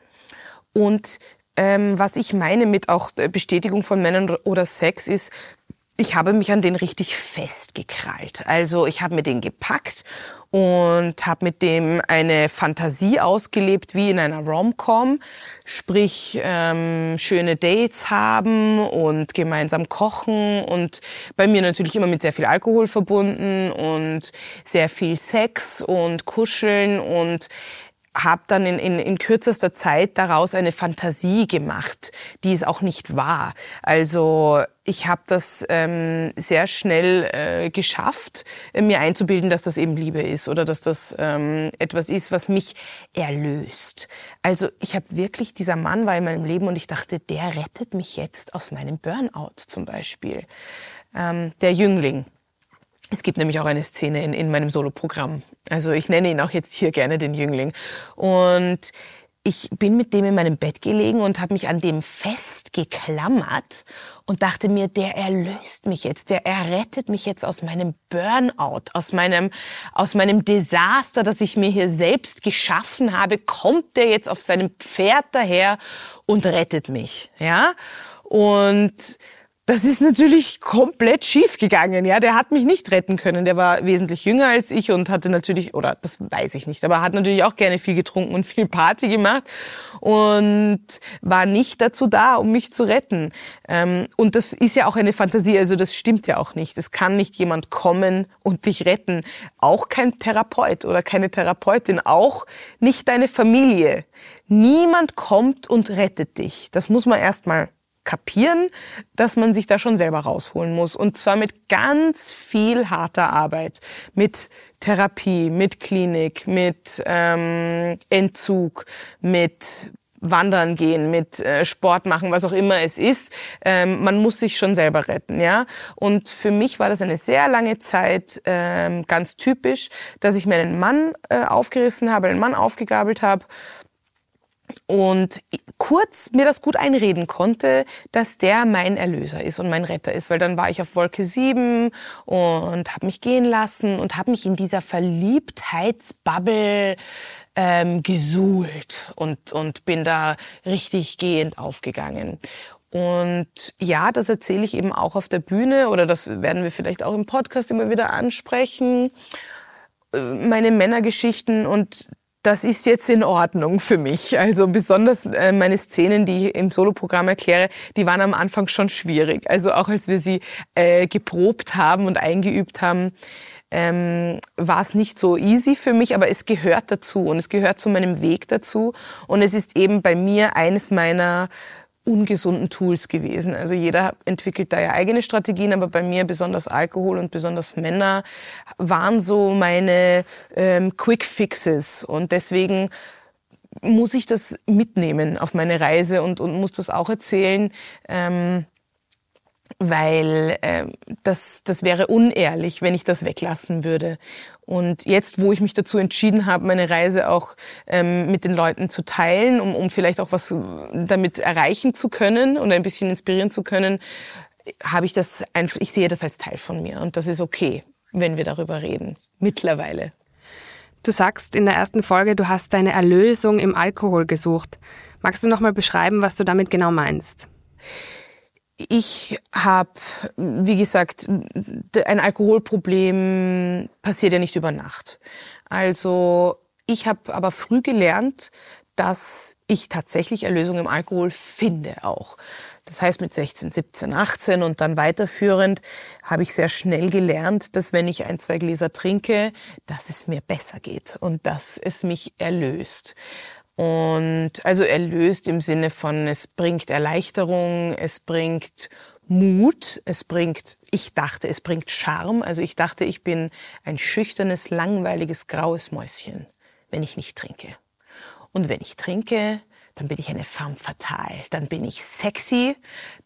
Und ähm, was ich meine mit auch Bestätigung von Männern oder Sex ist, ich habe mich an den richtig festgekrallt. Also ich habe mir den gepackt und habe mit dem eine Fantasie ausgelebt wie in einer Rom-Com, sprich ähm, schöne Dates haben und gemeinsam kochen und bei mir natürlich immer mit sehr viel Alkohol verbunden und sehr viel Sex und Kuscheln und habe dann in, in, in kürzester Zeit daraus eine Fantasie gemacht, die es auch nicht war. Also ich habe das ähm, sehr schnell äh, geschafft, mir einzubilden, dass das eben Liebe ist oder dass das ähm, etwas ist, was mich erlöst. Also ich habe wirklich, dieser Mann war in meinem Leben und ich dachte, der rettet mich jetzt aus meinem Burnout zum Beispiel. Ähm, der Jüngling. Es gibt nämlich auch eine Szene in, in meinem Soloprogramm. Also ich nenne ihn auch jetzt hier gerne den Jüngling. Und ich bin mit dem in meinem Bett gelegen und habe mich an dem festgeklammert und dachte mir, der erlöst mich jetzt, der errettet mich jetzt aus meinem Burnout, aus meinem aus meinem Desaster, das ich mir hier selbst geschaffen habe, kommt der jetzt auf seinem Pferd daher und rettet mich, ja? Und das ist natürlich komplett schief gegangen. Ja, der hat mich nicht retten können. Der war wesentlich jünger als ich und hatte natürlich, oder das weiß ich nicht, aber hat natürlich auch gerne viel getrunken und viel Party gemacht und war nicht dazu da, um mich zu retten. Ähm, und das ist ja auch eine Fantasie, also das stimmt ja auch nicht. Es kann nicht jemand kommen und dich retten. Auch kein Therapeut oder keine Therapeutin, auch nicht deine Familie. Niemand kommt und rettet dich. Das muss man erstmal kapieren, dass man sich da schon selber rausholen muss. Und zwar mit ganz viel harter Arbeit, mit Therapie, mit Klinik, mit ähm, Entzug, mit Wandern gehen, mit äh, Sport machen, was auch immer es ist. Ähm, man muss sich schon selber retten, ja. Und für mich war das eine sehr lange Zeit ähm, ganz typisch, dass ich mir einen Mann äh, aufgerissen habe, einen Mann aufgegabelt habe und kurz mir das gut einreden konnte, dass der mein Erlöser ist und mein Retter ist, weil dann war ich auf Wolke 7 und habe mich gehen lassen und habe mich in dieser Verliebtheitsbubble ähm, gesuhlt und, und bin da richtig gehend aufgegangen. Und ja, das erzähle ich eben auch auf der Bühne oder das werden wir vielleicht auch im Podcast immer wieder ansprechen. Äh, meine Männergeschichten und das ist jetzt in Ordnung für mich. Also besonders äh, meine Szenen, die ich im Soloprogramm erkläre, die waren am Anfang schon schwierig. Also auch als wir sie äh, geprobt haben und eingeübt haben, ähm, war es nicht so easy für mich, aber es gehört dazu und es gehört zu meinem Weg dazu. Und es ist eben bei mir eines meiner ungesunden Tools gewesen. Also jeder entwickelt da ja eigene Strategien, aber bei mir besonders Alkohol und besonders Männer waren so meine ähm, Quick Fixes und deswegen muss ich das mitnehmen auf meine Reise und, und muss das auch erzählen. Ähm, weil äh, das, das wäre unehrlich, wenn ich das weglassen würde. Und jetzt, wo ich mich dazu entschieden habe, meine Reise auch ähm, mit den Leuten zu teilen, um, um vielleicht auch was damit erreichen zu können und ein bisschen inspirieren zu können, habe ich das einfach, ich sehe das als Teil von mir und das ist okay, wenn wir darüber reden. Mittlerweile. Du sagst in der ersten Folge, du hast deine Erlösung im Alkohol gesucht. Magst du noch mal beschreiben, was du damit genau meinst? Ich habe, wie gesagt, ein Alkoholproblem passiert ja nicht über Nacht. Also ich habe aber früh gelernt, dass ich tatsächlich Erlösung im Alkohol finde auch. Das heißt mit 16, 17, 18 und dann weiterführend habe ich sehr schnell gelernt, dass wenn ich ein, zwei Gläser trinke, dass es mir besser geht und dass es mich erlöst. Und also erlöst im Sinne von, es bringt Erleichterung, es bringt Mut, es bringt, ich dachte, es bringt Charme. Also ich dachte, ich bin ein schüchternes, langweiliges, graues Mäuschen, wenn ich nicht trinke. Und wenn ich trinke, dann bin ich eine femme fatale, dann bin ich sexy,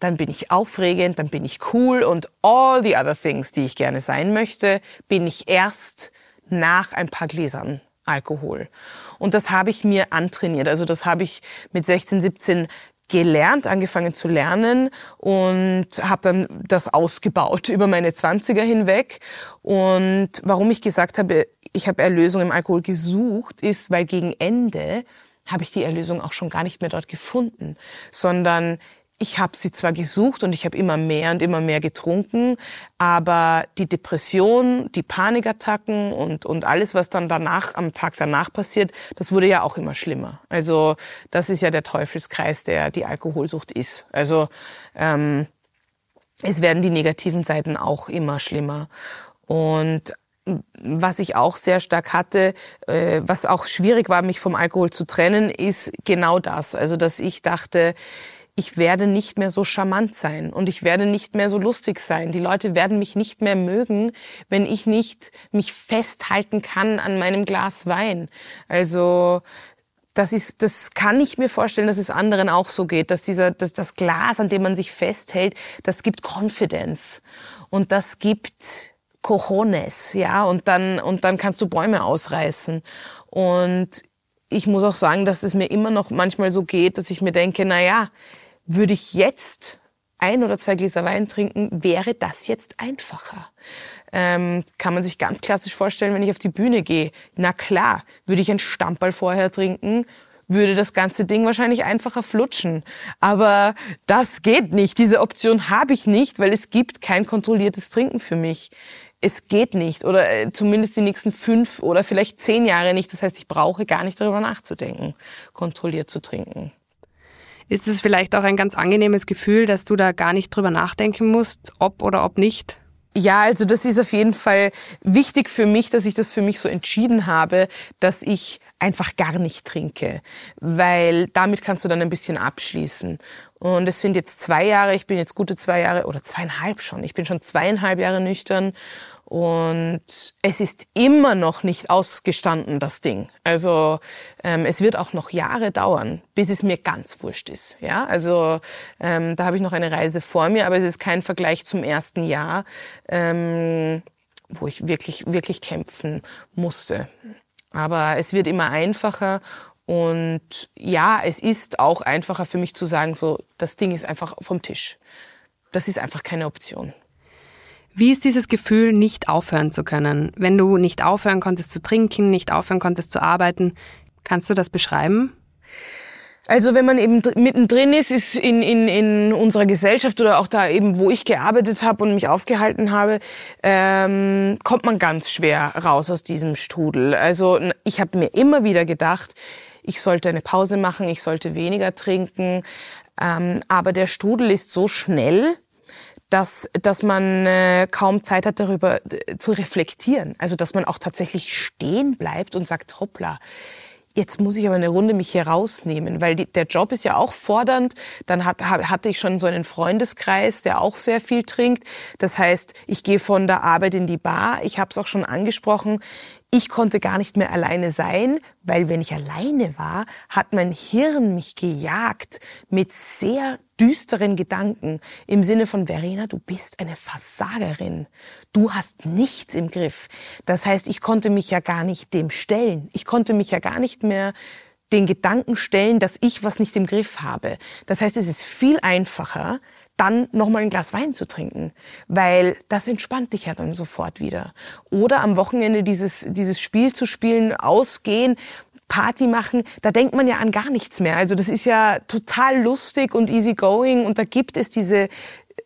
dann bin ich aufregend, dann bin ich cool und all the other things, die ich gerne sein möchte, bin ich erst nach ein paar Gläsern Alkohol. Und das habe ich mir antrainiert. Also das habe ich mit 16, 17 gelernt, angefangen zu lernen und habe dann das ausgebaut über meine 20er hinweg. Und warum ich gesagt habe, ich habe Erlösung im Alkohol gesucht, ist, weil gegen Ende habe ich die Erlösung auch schon gar nicht mehr dort gefunden, sondern ich habe sie zwar gesucht und ich habe immer mehr und immer mehr getrunken, aber die Depression, die Panikattacken und, und alles, was dann danach, am Tag danach passiert, das wurde ja auch immer schlimmer. Also das ist ja der Teufelskreis, der die Alkoholsucht ist. Also ähm, es werden die negativen Seiten auch immer schlimmer. Und was ich auch sehr stark hatte, äh, was auch schwierig war, mich vom Alkohol zu trennen, ist genau das. Also dass ich dachte, ich werde nicht mehr so charmant sein und ich werde nicht mehr so lustig sein. Die Leute werden mich nicht mehr mögen, wenn ich nicht mich festhalten kann an meinem Glas Wein. Also das ist, das kann ich mir vorstellen, dass es anderen auch so geht, dass dieser, dass das Glas, an dem man sich festhält, das gibt Confidence und das gibt Cojones, ja, und dann, und dann kannst du Bäume ausreißen. Und ich muss auch sagen, dass es mir immer noch manchmal so geht, dass ich mir denke, na ja, würde ich jetzt ein oder zwei Gläser Wein trinken, wäre das jetzt einfacher. Ähm, kann man sich ganz klassisch vorstellen, wenn ich auf die Bühne gehe. Na klar, würde ich ein Stammball vorher trinken, würde das ganze Ding wahrscheinlich einfacher flutschen. Aber das geht nicht. Diese Option habe ich nicht, weil es gibt kein kontrolliertes Trinken für mich. Es geht nicht oder äh, zumindest die nächsten fünf oder vielleicht zehn Jahre nicht. Das heißt, ich brauche gar nicht darüber nachzudenken, kontrolliert zu trinken. Ist es vielleicht auch ein ganz angenehmes Gefühl, dass du da gar nicht drüber nachdenken musst, ob oder ob nicht? Ja, also das ist auf jeden Fall wichtig für mich, dass ich das für mich so entschieden habe, dass ich einfach gar nicht trinke, weil damit kannst du dann ein bisschen abschließen. Und es sind jetzt zwei Jahre, ich bin jetzt gute zwei Jahre oder zweieinhalb schon. Ich bin schon zweieinhalb Jahre nüchtern und es ist immer noch nicht ausgestanden, das Ding. Also ähm, es wird auch noch Jahre dauern, bis es mir ganz wurscht ist. Ja, also ähm, da habe ich noch eine Reise vor mir, aber es ist kein Vergleich zum ersten Jahr, ähm, wo ich wirklich wirklich kämpfen musste. Aber es wird immer einfacher Und ja, es ist auch einfacher für mich zu sagen, so, das Ding ist einfach vom Tisch. Das ist einfach keine Option. Wie ist dieses Gefühl, nicht aufhören zu können? Wenn du nicht aufhören konntest zu trinken, nicht aufhören konntest zu arbeiten, kannst du das beschreiben? Also wenn man eben mittendrin ist, ist in, in, in unserer Gesellschaft oder auch da eben, wo ich gearbeitet habe und mich aufgehalten habe, ähm, kommt man ganz schwer raus aus diesem Strudel. Also ich habe mir immer wieder gedacht, ich sollte eine Pause machen, ich sollte weniger trinken. Ähm, aber der Strudel ist so schnell, dass, dass man äh, kaum Zeit hat, darüber äh, zu reflektieren. Also dass man auch tatsächlich stehen bleibt und sagt, hoppla, jetzt muss ich aber eine Runde mich hier rausnehmen, weil die, der Job ist ja auch fordernd. Dann hat, hatte ich schon so einen Freundeskreis, der auch sehr viel trinkt. Das heißt, ich gehe von der Arbeit in die Bar. Ich habe es auch schon angesprochen. Ich konnte gar nicht mehr alleine sein, weil wenn ich alleine war, hat mein Hirn mich gejagt mit sehr düsteren Gedanken im Sinne von Verena, du bist eine Versagerin. Du hast nichts im Griff. Das heißt, ich konnte mich ja gar nicht dem stellen. Ich konnte mich ja gar nicht mehr den Gedanken stellen, dass ich was nicht im Griff habe. Das heißt, es ist viel einfacher, dann nochmal ein Glas Wein zu trinken, weil das entspannt dich ja dann sofort wieder. Oder am Wochenende dieses, dieses Spiel zu spielen, ausgehen, Party machen, da denkt man ja an gar nichts mehr. Also das ist ja total lustig und easygoing und da gibt es diese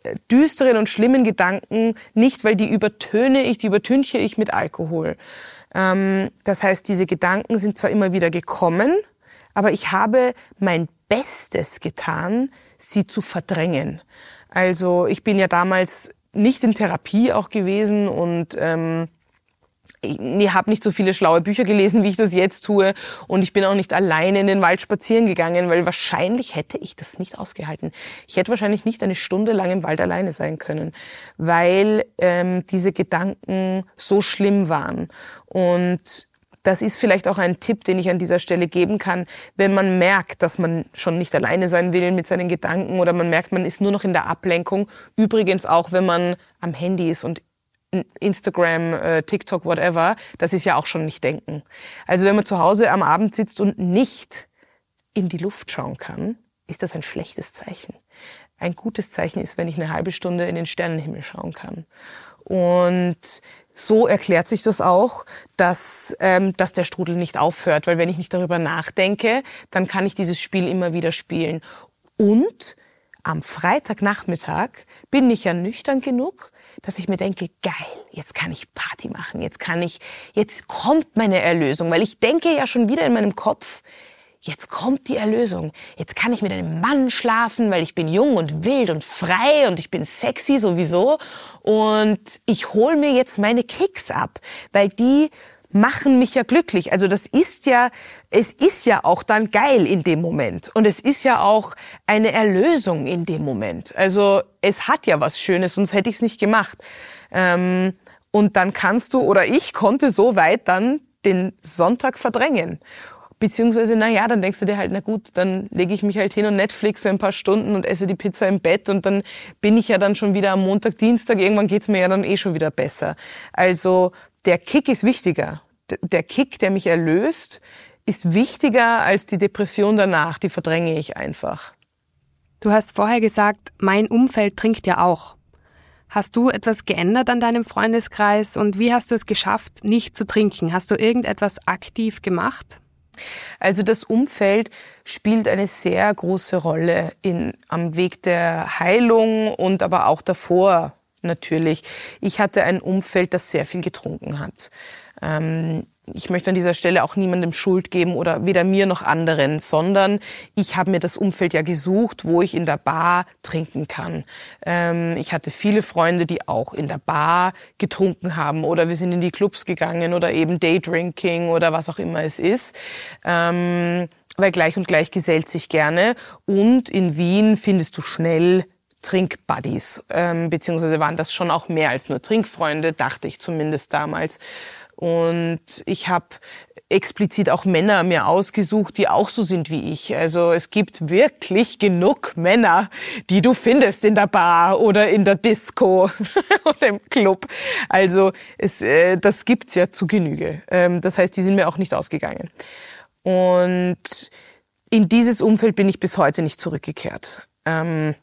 äh, düsteren und schlimmen Gedanken nicht, weil die übertöne ich, die übertünche ich mit Alkohol. Ähm, das heißt, diese Gedanken sind zwar immer wieder gekommen, aber ich habe mein Bestes getan, sie zu verdrängen. Also ich bin ja damals nicht in Therapie auch gewesen und ähm, ich habe nicht so viele schlaue Bücher gelesen, wie ich das jetzt tue. Und ich bin auch nicht alleine in den Wald spazieren gegangen, weil wahrscheinlich hätte ich das nicht ausgehalten. Ich hätte wahrscheinlich nicht eine Stunde lang im Wald alleine sein können, weil ähm, diese Gedanken so schlimm waren. Und das ist vielleicht auch ein Tipp, den ich an dieser Stelle geben kann, wenn man merkt, dass man schon nicht alleine sein will mit seinen Gedanken oder man merkt, man ist nur noch in der Ablenkung. Übrigens auch, wenn man am Handy ist und Instagram, äh, TikTok, whatever, das ist ja auch schon nicht denken. Also wenn man zu Hause am Abend sitzt und nicht in die Luft schauen kann, ist das ein schlechtes Zeichen. Ein gutes Zeichen ist, wenn ich eine halbe Stunde in den Sternenhimmel schauen kann. Und so erklärt sich das auch, dass, ähm, dass der Strudel nicht aufhört, weil wenn ich nicht darüber nachdenke, dann kann ich dieses Spiel immer wieder spielen. Und am Freitagnachmittag bin ich ja nüchtern genug, dass ich mir denke, geil, jetzt kann ich Party machen, jetzt kann ich, jetzt kommt meine Erlösung, weil ich denke ja schon wieder in meinem Kopf, jetzt kommt die Erlösung. Jetzt kann ich mit einem Mann schlafen, weil ich bin jung und wild und frei und ich bin sexy sowieso. Und ich hol mir jetzt meine Kicks ab, weil die machen mich ja glücklich. Also das ist ja, es ist ja auch dann geil in dem Moment. Und es ist ja auch eine Erlösung in dem Moment. Also es hat ja was Schönes, sonst hätte ich es nicht gemacht. Ähm, und dann kannst du, oder ich konnte so weit dann den Sonntag verdrängen. Beziehungsweise, na ja, dann denkst du dir halt, na gut, dann lege ich mich halt hin und Netflixe ein paar Stunden und esse die Pizza im Bett und dann bin ich ja dann schon wieder am Montag, Dienstag, irgendwann geht's mir ja dann eh schon wieder besser. Also der Kick ist wichtiger. Der Kick, der mich erlöst, ist wichtiger als die Depression danach. Die verdränge ich einfach. Du hast vorher gesagt, mein Umfeld trinkt ja auch. Hast du etwas geändert an deinem Freundeskreis und wie hast du es geschafft, nicht zu trinken? Hast du irgendetwas aktiv gemacht? Also das Umfeld spielt eine sehr große Rolle in, am Weg der Heilung und aber auch davor natürlich. Ich hatte ein Umfeld, das sehr viel getrunken hat. Ähm, ich möchte an dieser Stelle auch niemandem Schuld geben oder weder mir noch anderen, sondern ich habe mir das Umfeld ja gesucht, wo ich in der Bar trinken kann. Ähm, ich hatte viele Freunde, die auch in der Bar getrunken haben oder wir sind in die Clubs gegangen oder eben Daydrinking oder was auch immer es ist. Ähm, weil gleich und gleich gesellt sich gerne. Und in Wien findest du schnell Trinkbuddies, ähm, beziehungsweise waren das schon auch mehr als nur Trinkfreunde, dachte ich zumindest damals. Und ich habe explizit auch Männer mir ausgesucht, die auch so sind wie ich. Also es gibt wirklich genug Männer, die du findest in der Bar oder in der Disco oder im Club. Also es, äh, das gibt's ja zu Genüge. Ähm, das heißt, die sind mir auch nicht ausgegangen. Und in dieses Umfeld bin ich bis heute nicht zurückgekehrt. Ähm,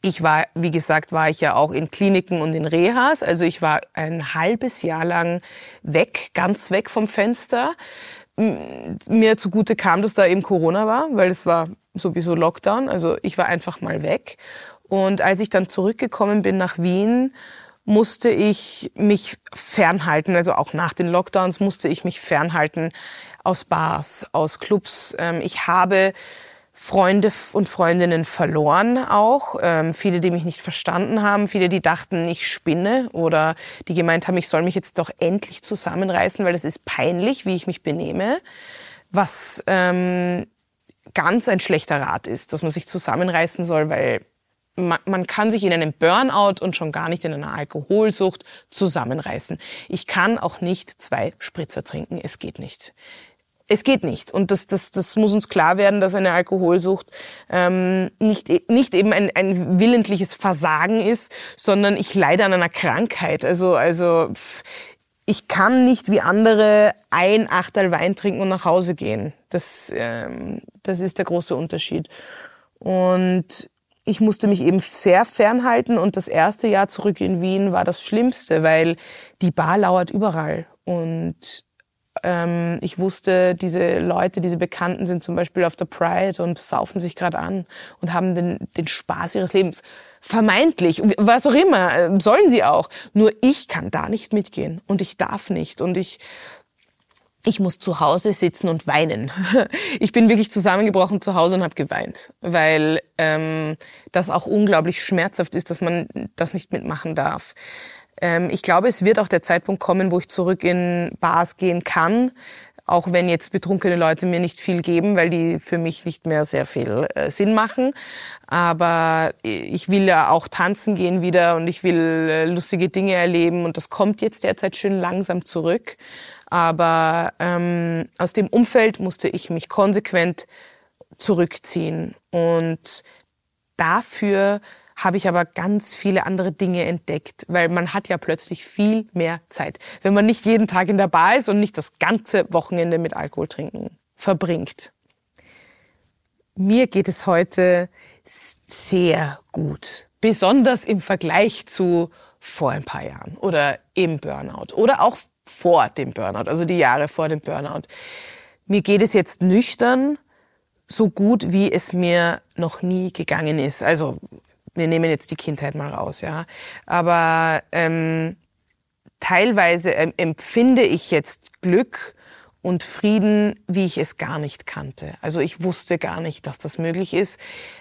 ich war, wie gesagt, war ich ja auch in Kliniken und in Rehas. Also ich war ein halbes Jahr lang weg, ganz weg vom Fenster. Mir zugute kam, dass da eben Corona war, weil es war sowieso Lockdown. Also ich war einfach mal weg. Und als ich dann zurückgekommen bin nach Wien, musste ich mich fernhalten, also auch nach den Lockdowns musste ich mich fernhalten aus Bars, aus Clubs. Ähm, ich habe Freunde und Freundinnen verloren auch. Ähm, viele, die mich nicht verstanden haben, viele, die dachten, ich spinne oder die gemeint haben, ich soll mich jetzt doch endlich zusammenreißen, weil es ist peinlich, wie ich mich benehme. Was ähm, ganz ein schlechter Rat ist, dass man sich zusammenreißen soll, weil man, man kann sich in einem Burnout und schon gar nicht in einer Alkoholsucht zusammenreißen. Ich kann auch nicht zwei Spritzer trinken, es geht nicht es geht nicht. Und das, das, das muss uns klar werden, dass eine Alkoholsucht ähm, nicht, nicht eben ein, ein willentliches Versagen ist, sondern ich leide an einer Krankheit. Also, also ich kann nicht wie andere ein Achtel Wein trinken und nach Hause gehen. Das, ähm, das ist der große Unterschied. Und ich musste mich eben sehr fernhalten und das erste Jahr zurück in Wien war das Schlimmste, weil die Bar lauert überall und ähm, ich wusste, diese Leute, diese Bekannten sind zum Beispiel auf der Pride und saufen sich gerade an und haben den, den Spaß ihres Lebens. Vermeintlich, was auch immer, äh, sollen sie auch. Nur ich kann da nicht mitgehen und ich darf nicht und ich ich muss zu Hause sitzen und weinen. Ich bin wirklich zusammengebrochen zu Hause und habe geweint, weil ähm, das auch unglaublich schmerzhaft ist, dass man das nicht mitmachen darf. Ähm, ich glaube, es wird auch der Zeitpunkt kommen, wo ich zurück in Bars gehen kann, auch wenn jetzt betrunkene Leute mir nicht viel geben, weil die für mich nicht mehr sehr viel äh, Sinn machen. Aber ich will ja auch tanzen gehen wieder und ich will äh, lustige Dinge erleben und das kommt jetzt derzeit schön langsam zurück. Aber ähm, aus dem Umfeld musste ich mich konsequent zurückziehen und dafür habe ich aber ganz viele andere Dinge entdeckt, weil man hat ja plötzlich viel mehr Zeit, wenn man nicht jeden Tag in der Bar ist und nicht das ganze Wochenende mit Alkohol trinken verbringt. Mir geht es heute sehr gut, besonders im Vergleich zu vor ein paar Jahren oder im Burnout oder auch vor dem Burnout, also die Jahre vor dem Burnout. Mir geht es jetzt nüchtern so gut, wie es mir noch nie gegangen ist. Also wir nehmen jetzt die Kindheit mal raus, ja. Aber ähm, teilweise ähm, empfinde ich jetzt Glück und Frieden, wie ich es gar nicht kannte. Also ich wusste gar nicht, dass das möglich ist.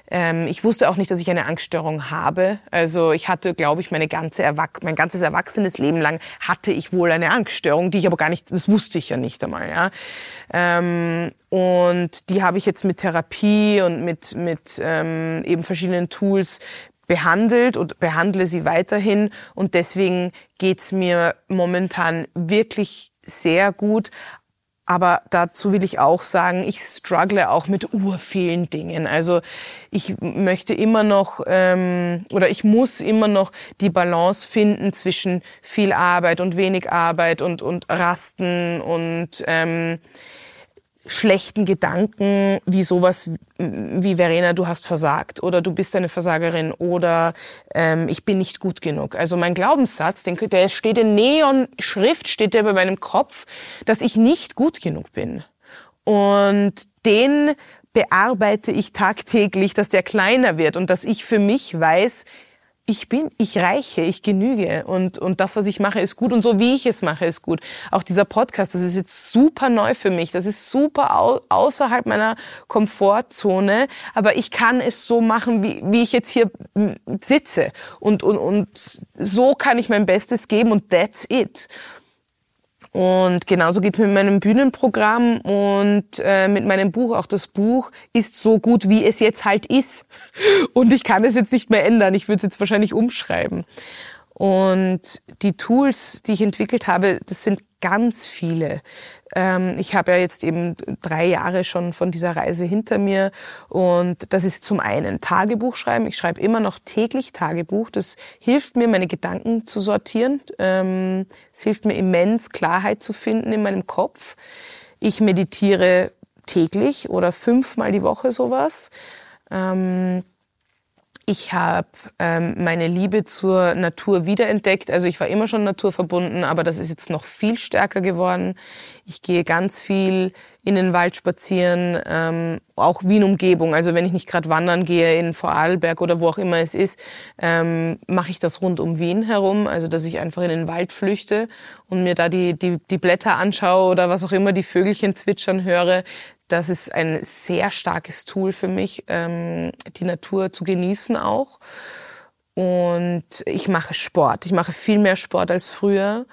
Ähm, ich wusste auch nicht, dass ich eine Angststörung habe. Also ich hatte, glaube ich, meine ganze Erwach mein ganzes erwachsenes Leben lang hatte ich wohl eine Angststörung, die ich aber gar nicht, das wusste ich ja nicht einmal. Ja? Ähm, und die habe ich jetzt mit Therapie und mit, mit ähm, eben verschiedenen Tools behandelt und behandle sie weiterhin. Und deswegen geht's mir momentan wirklich sehr gut. Aber dazu will ich auch sagen, ich struggle auch mit urvielen Dingen. Also ich möchte immer noch ähm, oder ich muss immer noch die Balance finden zwischen viel Arbeit und wenig Arbeit und, und Rasten und ähm, schlechten Gedanken wie sowas wie Verena, du hast versagt oder du bist eine Versagerin oder ähm, ich bin nicht gut genug. Also mein Glaubenssatz, den, der steht in Neon-Schrift, steht der bei meinem Kopf, dass ich nicht gut genug bin. Und den bearbeite ich tagtäglich, dass der kleiner wird und dass ich für mich weiß, ich bin, ich reiche, ich genüge. Und, und das, was ich mache, ist gut. Und so wie ich es mache, ist gut. Auch dieser Podcast, das ist jetzt super neu für mich, das ist super au außerhalb meiner Komfortzone, aber ich kann es so machen, wie, wie ich jetzt hier sitze. Und, und, und so kann ich mein Bestes geben. Und that's it. Und genauso geht's mit meinem Bühnenprogramm und äh, mit meinem Buch. Auch das Buch ist so gut, wie es jetzt halt ist. Und ich kann es jetzt nicht mehr ändern. Ich würde es jetzt wahrscheinlich umschreiben. Und die Tools, die ich entwickelt habe, das sind ganz viele. Ähm, ich habe ja jetzt eben drei Jahre schon von dieser Reise hinter mir und das ist zum einen Tagebuch schreiben. Ich schreibe immer noch täglich Tagebuch. Das hilft mir, meine Gedanken zu sortieren. Ähm, es hilft mir immens, Klarheit zu finden in meinem Kopf. Ich meditiere täglich oder fünfmal die Woche sowas. Ähm, ich habe ähm, meine Liebe zur Natur wiederentdeckt. Also ich war immer schon naturverbunden, aber das ist jetzt noch viel stärker geworden. Ich gehe ganz viel in den Wald spazieren, ähm, auch Wien-Umgebung. Also wenn ich nicht gerade wandern gehe in Vorarlberg oder wo auch immer es ist, ähm, mache ich das rund um Wien herum. Also dass ich einfach in den Wald flüchte und mir da die, die, die Blätter anschaue oder was auch immer, die Vögelchen zwitschern höre. Das ist ein sehr starkes Tool für mich, ähm, die Natur zu genießen auch. Und ich mache Sport. Ich mache viel mehr Sport als früher.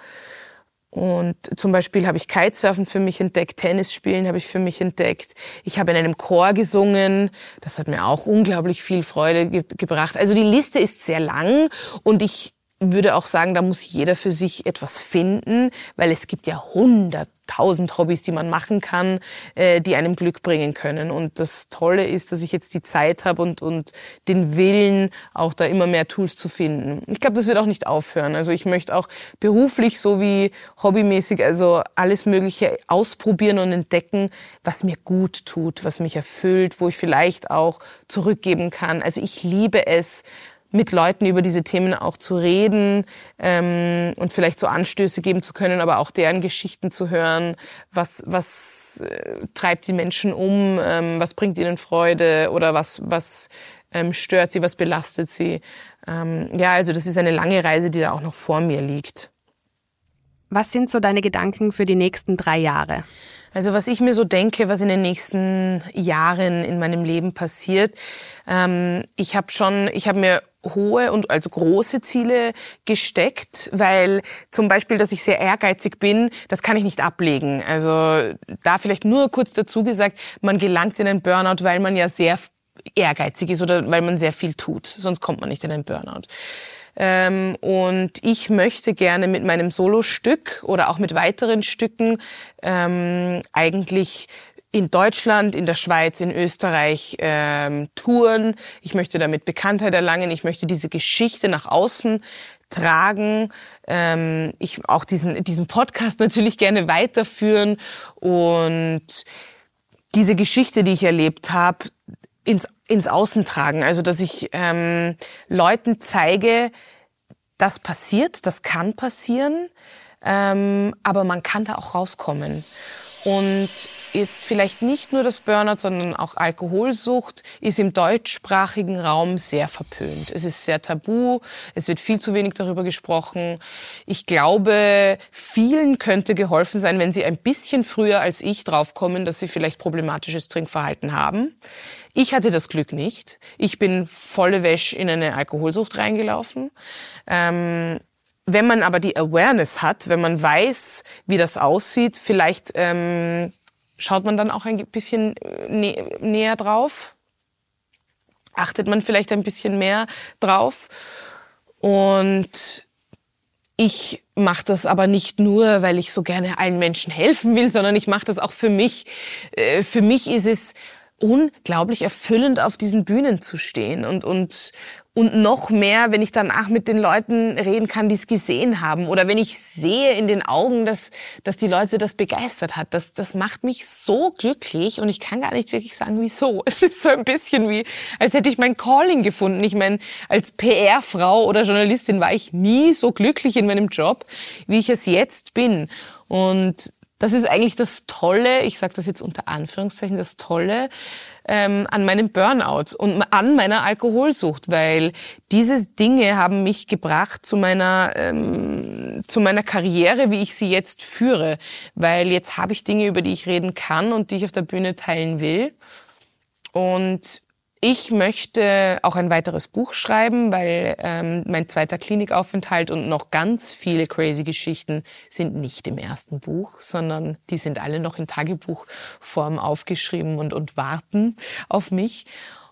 Und zum Beispiel habe ich Kitesurfen für mich entdeckt, Tennisspielen habe ich für mich entdeckt. Ich habe in einem Chor gesungen. Das hat mir auch unglaublich viel Freude ge gebracht. Also die Liste ist sehr lang und ich würde auch sagen, da muss jeder für sich etwas finden, weil es gibt ja hundert tausend Hobbys, die man machen kann, äh, die einem Glück bringen können. Und das Tolle ist, dass ich jetzt die Zeit habe und, und den Willen, auch da immer mehr Tools zu finden. Ich glaube, das wird auch nicht aufhören. Also ich möchte auch beruflich sowie hobbymäßig also alles Mögliche ausprobieren und entdecken, was mir gut tut, was mich erfüllt, wo ich vielleicht auch zurückgeben kann. Also ich liebe es, mit Leuten über diese Themen auch zu reden ähm, und vielleicht so Anstöße geben zu können, aber auch deren Geschichten zu hören. Was, was äh, treibt die Menschen um? Ähm, was bringt ihnen Freude oder was, was ähm, stört sie, was belastet sie? Ähm, ja, also das ist eine lange Reise, die da auch noch vor mir liegt. Was sind so deine Gedanken für die nächsten drei Jahre? Also was ich mir so denke, was in den nächsten Jahren in meinem Leben passiert, ähm, ich habe schon, ich habe mir hohe und also große Ziele gesteckt, weil zum Beispiel, dass ich sehr ehrgeizig bin, das kann ich nicht ablegen. Also da vielleicht nur kurz dazu gesagt, man gelangt in einen Burnout, weil man ja sehr ehrgeizig ist oder weil man sehr viel tut. Sonst kommt man nicht in einen Burnout. Ähm, und ich möchte gerne mit meinem Solostück oder auch mit weiteren Stücken ähm, eigentlich in Deutschland, in der Schweiz, in Österreich ähm, touren. Ich möchte damit Bekanntheit erlangen. Ich möchte diese Geschichte nach außen tragen. Ähm, ich auch diesen, diesen Podcast natürlich gerne weiterführen und diese Geschichte, die ich erlebt habe, ins, ins Außen tragen. Also dass ich ähm, Leuten zeige, das passiert, das kann passieren, ähm, aber man kann da auch rauskommen. Und jetzt vielleicht nicht nur das Burnout, sondern auch Alkoholsucht ist im deutschsprachigen Raum sehr verpönt. Es ist sehr tabu, es wird viel zu wenig darüber gesprochen. Ich glaube, vielen könnte geholfen sein, wenn sie ein bisschen früher als ich draufkommen, dass sie vielleicht problematisches Trinkverhalten haben. Ich hatte das Glück nicht. Ich bin volle Wäsche in eine Alkoholsucht reingelaufen. Ähm, wenn man aber die Awareness hat, wenn man weiß, wie das aussieht, vielleicht ähm, schaut man dann auch ein bisschen äh, nä näher drauf, achtet man vielleicht ein bisschen mehr drauf. Und ich mache das aber nicht nur, weil ich so gerne allen Menschen helfen will, sondern ich mache das auch für mich. Äh, für mich ist es unglaublich erfüllend, auf diesen Bühnen zu stehen und, und, und noch mehr, wenn ich danach mit den Leuten reden kann, die es gesehen haben. Oder wenn ich sehe in den Augen, dass, dass die Leute das begeistert hat. Das, das macht mich so glücklich und ich kann gar nicht wirklich sagen, wieso. Es ist so ein bisschen wie, als hätte ich mein Calling gefunden. Ich meine, als PR-Frau oder Journalistin war ich nie so glücklich in meinem Job, wie ich es jetzt bin. Und das ist eigentlich das Tolle, ich sage das jetzt unter Anführungszeichen, das Tolle ähm, an meinem Burnout und an meiner Alkoholsucht, weil diese Dinge haben mich gebracht zu meiner ähm, zu meiner Karriere, wie ich sie jetzt führe, weil jetzt habe ich Dinge, über die ich reden kann und die ich auf der Bühne teilen will. Und ich möchte auch ein weiteres Buch schreiben, weil ähm, mein zweiter Klinikaufenthalt und noch ganz viele crazy Geschichten sind nicht im ersten Buch, sondern die sind alle noch in Tagebuchform aufgeschrieben und, und warten auf mich.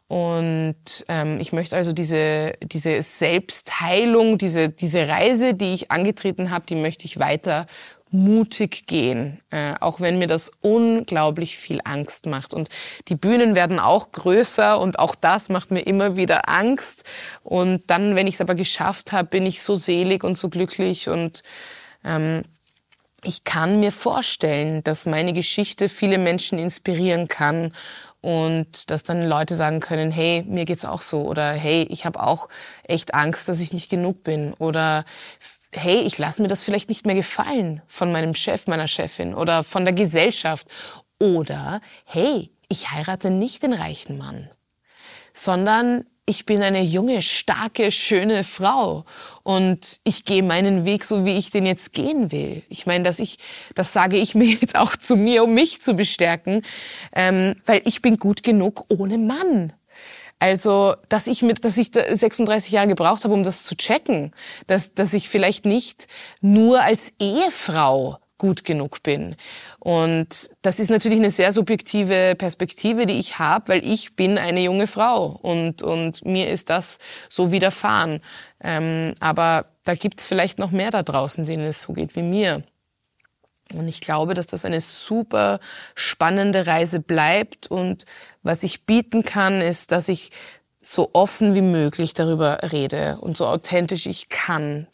Und ähm, ich möchte also diese, diese Selbstheilung, diese, diese Reise, die ich angetreten habe, die möchte ich weiter mutig gehen, äh, auch wenn mir das unglaublich viel Angst macht. Und die Bühnen werden auch größer und auch das macht mir immer wieder Angst. Und dann, wenn ich es aber geschafft habe, bin ich so selig und so glücklich und ähm, ich kann mir vorstellen, dass meine Geschichte viele Menschen inspirieren kann und dass dann Leute sagen können, hey, mir geht's auch so oder hey, ich habe auch echt Angst, dass ich nicht genug bin oder hey, ich lasse mir das vielleicht nicht mehr gefallen von meinem Chef, meiner Chefin oder von der Gesellschaft oder hey, ich heirate nicht den reichen Mann, sondern ich bin eine junge, starke, schöne Frau und ich gehe meinen Weg so, wie ich den jetzt gehen will. Ich meine, dass ich, das sage ich mir jetzt auch zu mir, um mich zu bestärken, ähm, weil ich bin gut genug ohne Mann. Also, dass ich mit, dass ich 36 Jahre gebraucht habe, um das zu checken, dass, dass ich vielleicht nicht nur als Ehefrau gut genug bin. Und das ist natürlich eine sehr subjektive Perspektive, die ich habe, weil ich bin eine junge Frau und, und mir ist das so widerfahren. Ähm, aber da gibt's vielleicht noch mehr da draußen, denen es so geht wie mir. Und ich glaube, dass das eine super spannende Reise bleibt. Und was ich bieten kann, ist, dass ich so offen wie möglich darüber rede und so authentisch ich kann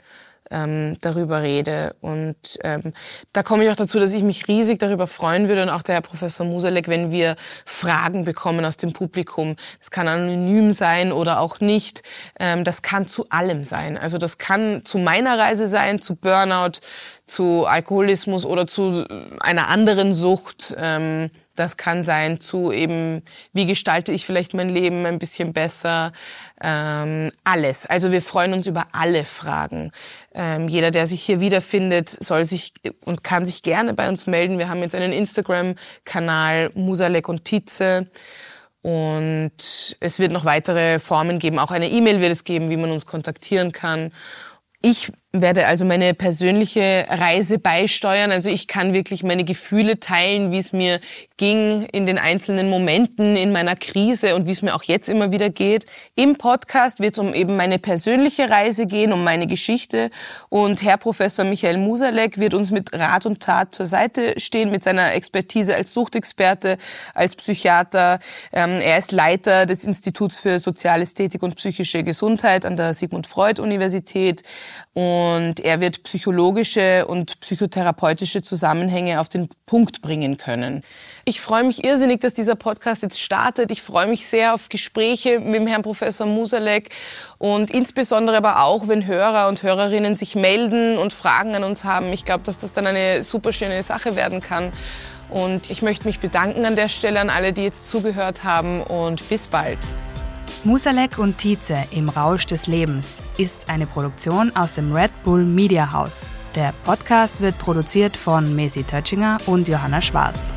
ähm, darüber rede. Und ähm, da komme ich auch dazu, dass ich mich riesig darüber freuen würde und auch der Herr Professor Musalek, wenn wir Fragen bekommen aus dem Publikum. Das kann anonym sein oder auch nicht. Ähm, das kann zu allem sein. Also das kann zu meiner Reise sein, zu Burnout, zu Alkoholismus oder zu einer anderen Sucht. Ähm, das kann sein zu eben, wie gestalte ich vielleicht mein Leben ein bisschen besser. Ähm, alles. Also wir freuen uns über alle Fragen. Ähm, jeder, der sich hier wiederfindet, soll sich und kann sich gerne bei uns melden. Wir haben jetzt einen Instagram-Kanal Musalek und Tietze. Und es wird noch weitere Formen geben. Auch eine E-Mail wird es geben, wie man uns kontaktieren kann. Ich werde also meine persönliche Reise beisteuern. Also ich kann wirklich meine Gefühle teilen, wie es mir ging in den einzelnen Momenten in meiner Krise und wie es mir auch jetzt immer wieder geht. Im Podcast wird es um eben meine persönliche Reise gehen, um meine Geschichte. Und Herr Professor Michael Musalek wird uns mit Rat und Tat zur Seite stehen, mit seiner Expertise als Suchtexperte, als Psychiater. Ähm, er ist Leiter des Instituts für Sozialästhetik und psychische Gesundheit an der Sigmund Freud Universität. Und er wird psychologische und psychotherapeutische Zusammenhänge auf den Punkt bringen können. Ich freue mich irrsinnig, dass dieser Podcast jetzt startet. Ich freue mich sehr auf Gespräche mit dem Herrn Professor Musalek und insbesondere aber auch, wenn Hörer und Hörerinnen sich melden und Fragen an uns haben. Ich glaube, dass das dann eine super schöne Sache werden kann. Und ich möchte mich bedanken an der Stelle an alle, die jetzt zugehört haben und bis bald. Musalek und Tietze im Rausch des Lebens ist eine Produktion aus dem Red Bull Media House. Der Podcast wird produziert von Messi Tötschinger und Johanna Schwarz.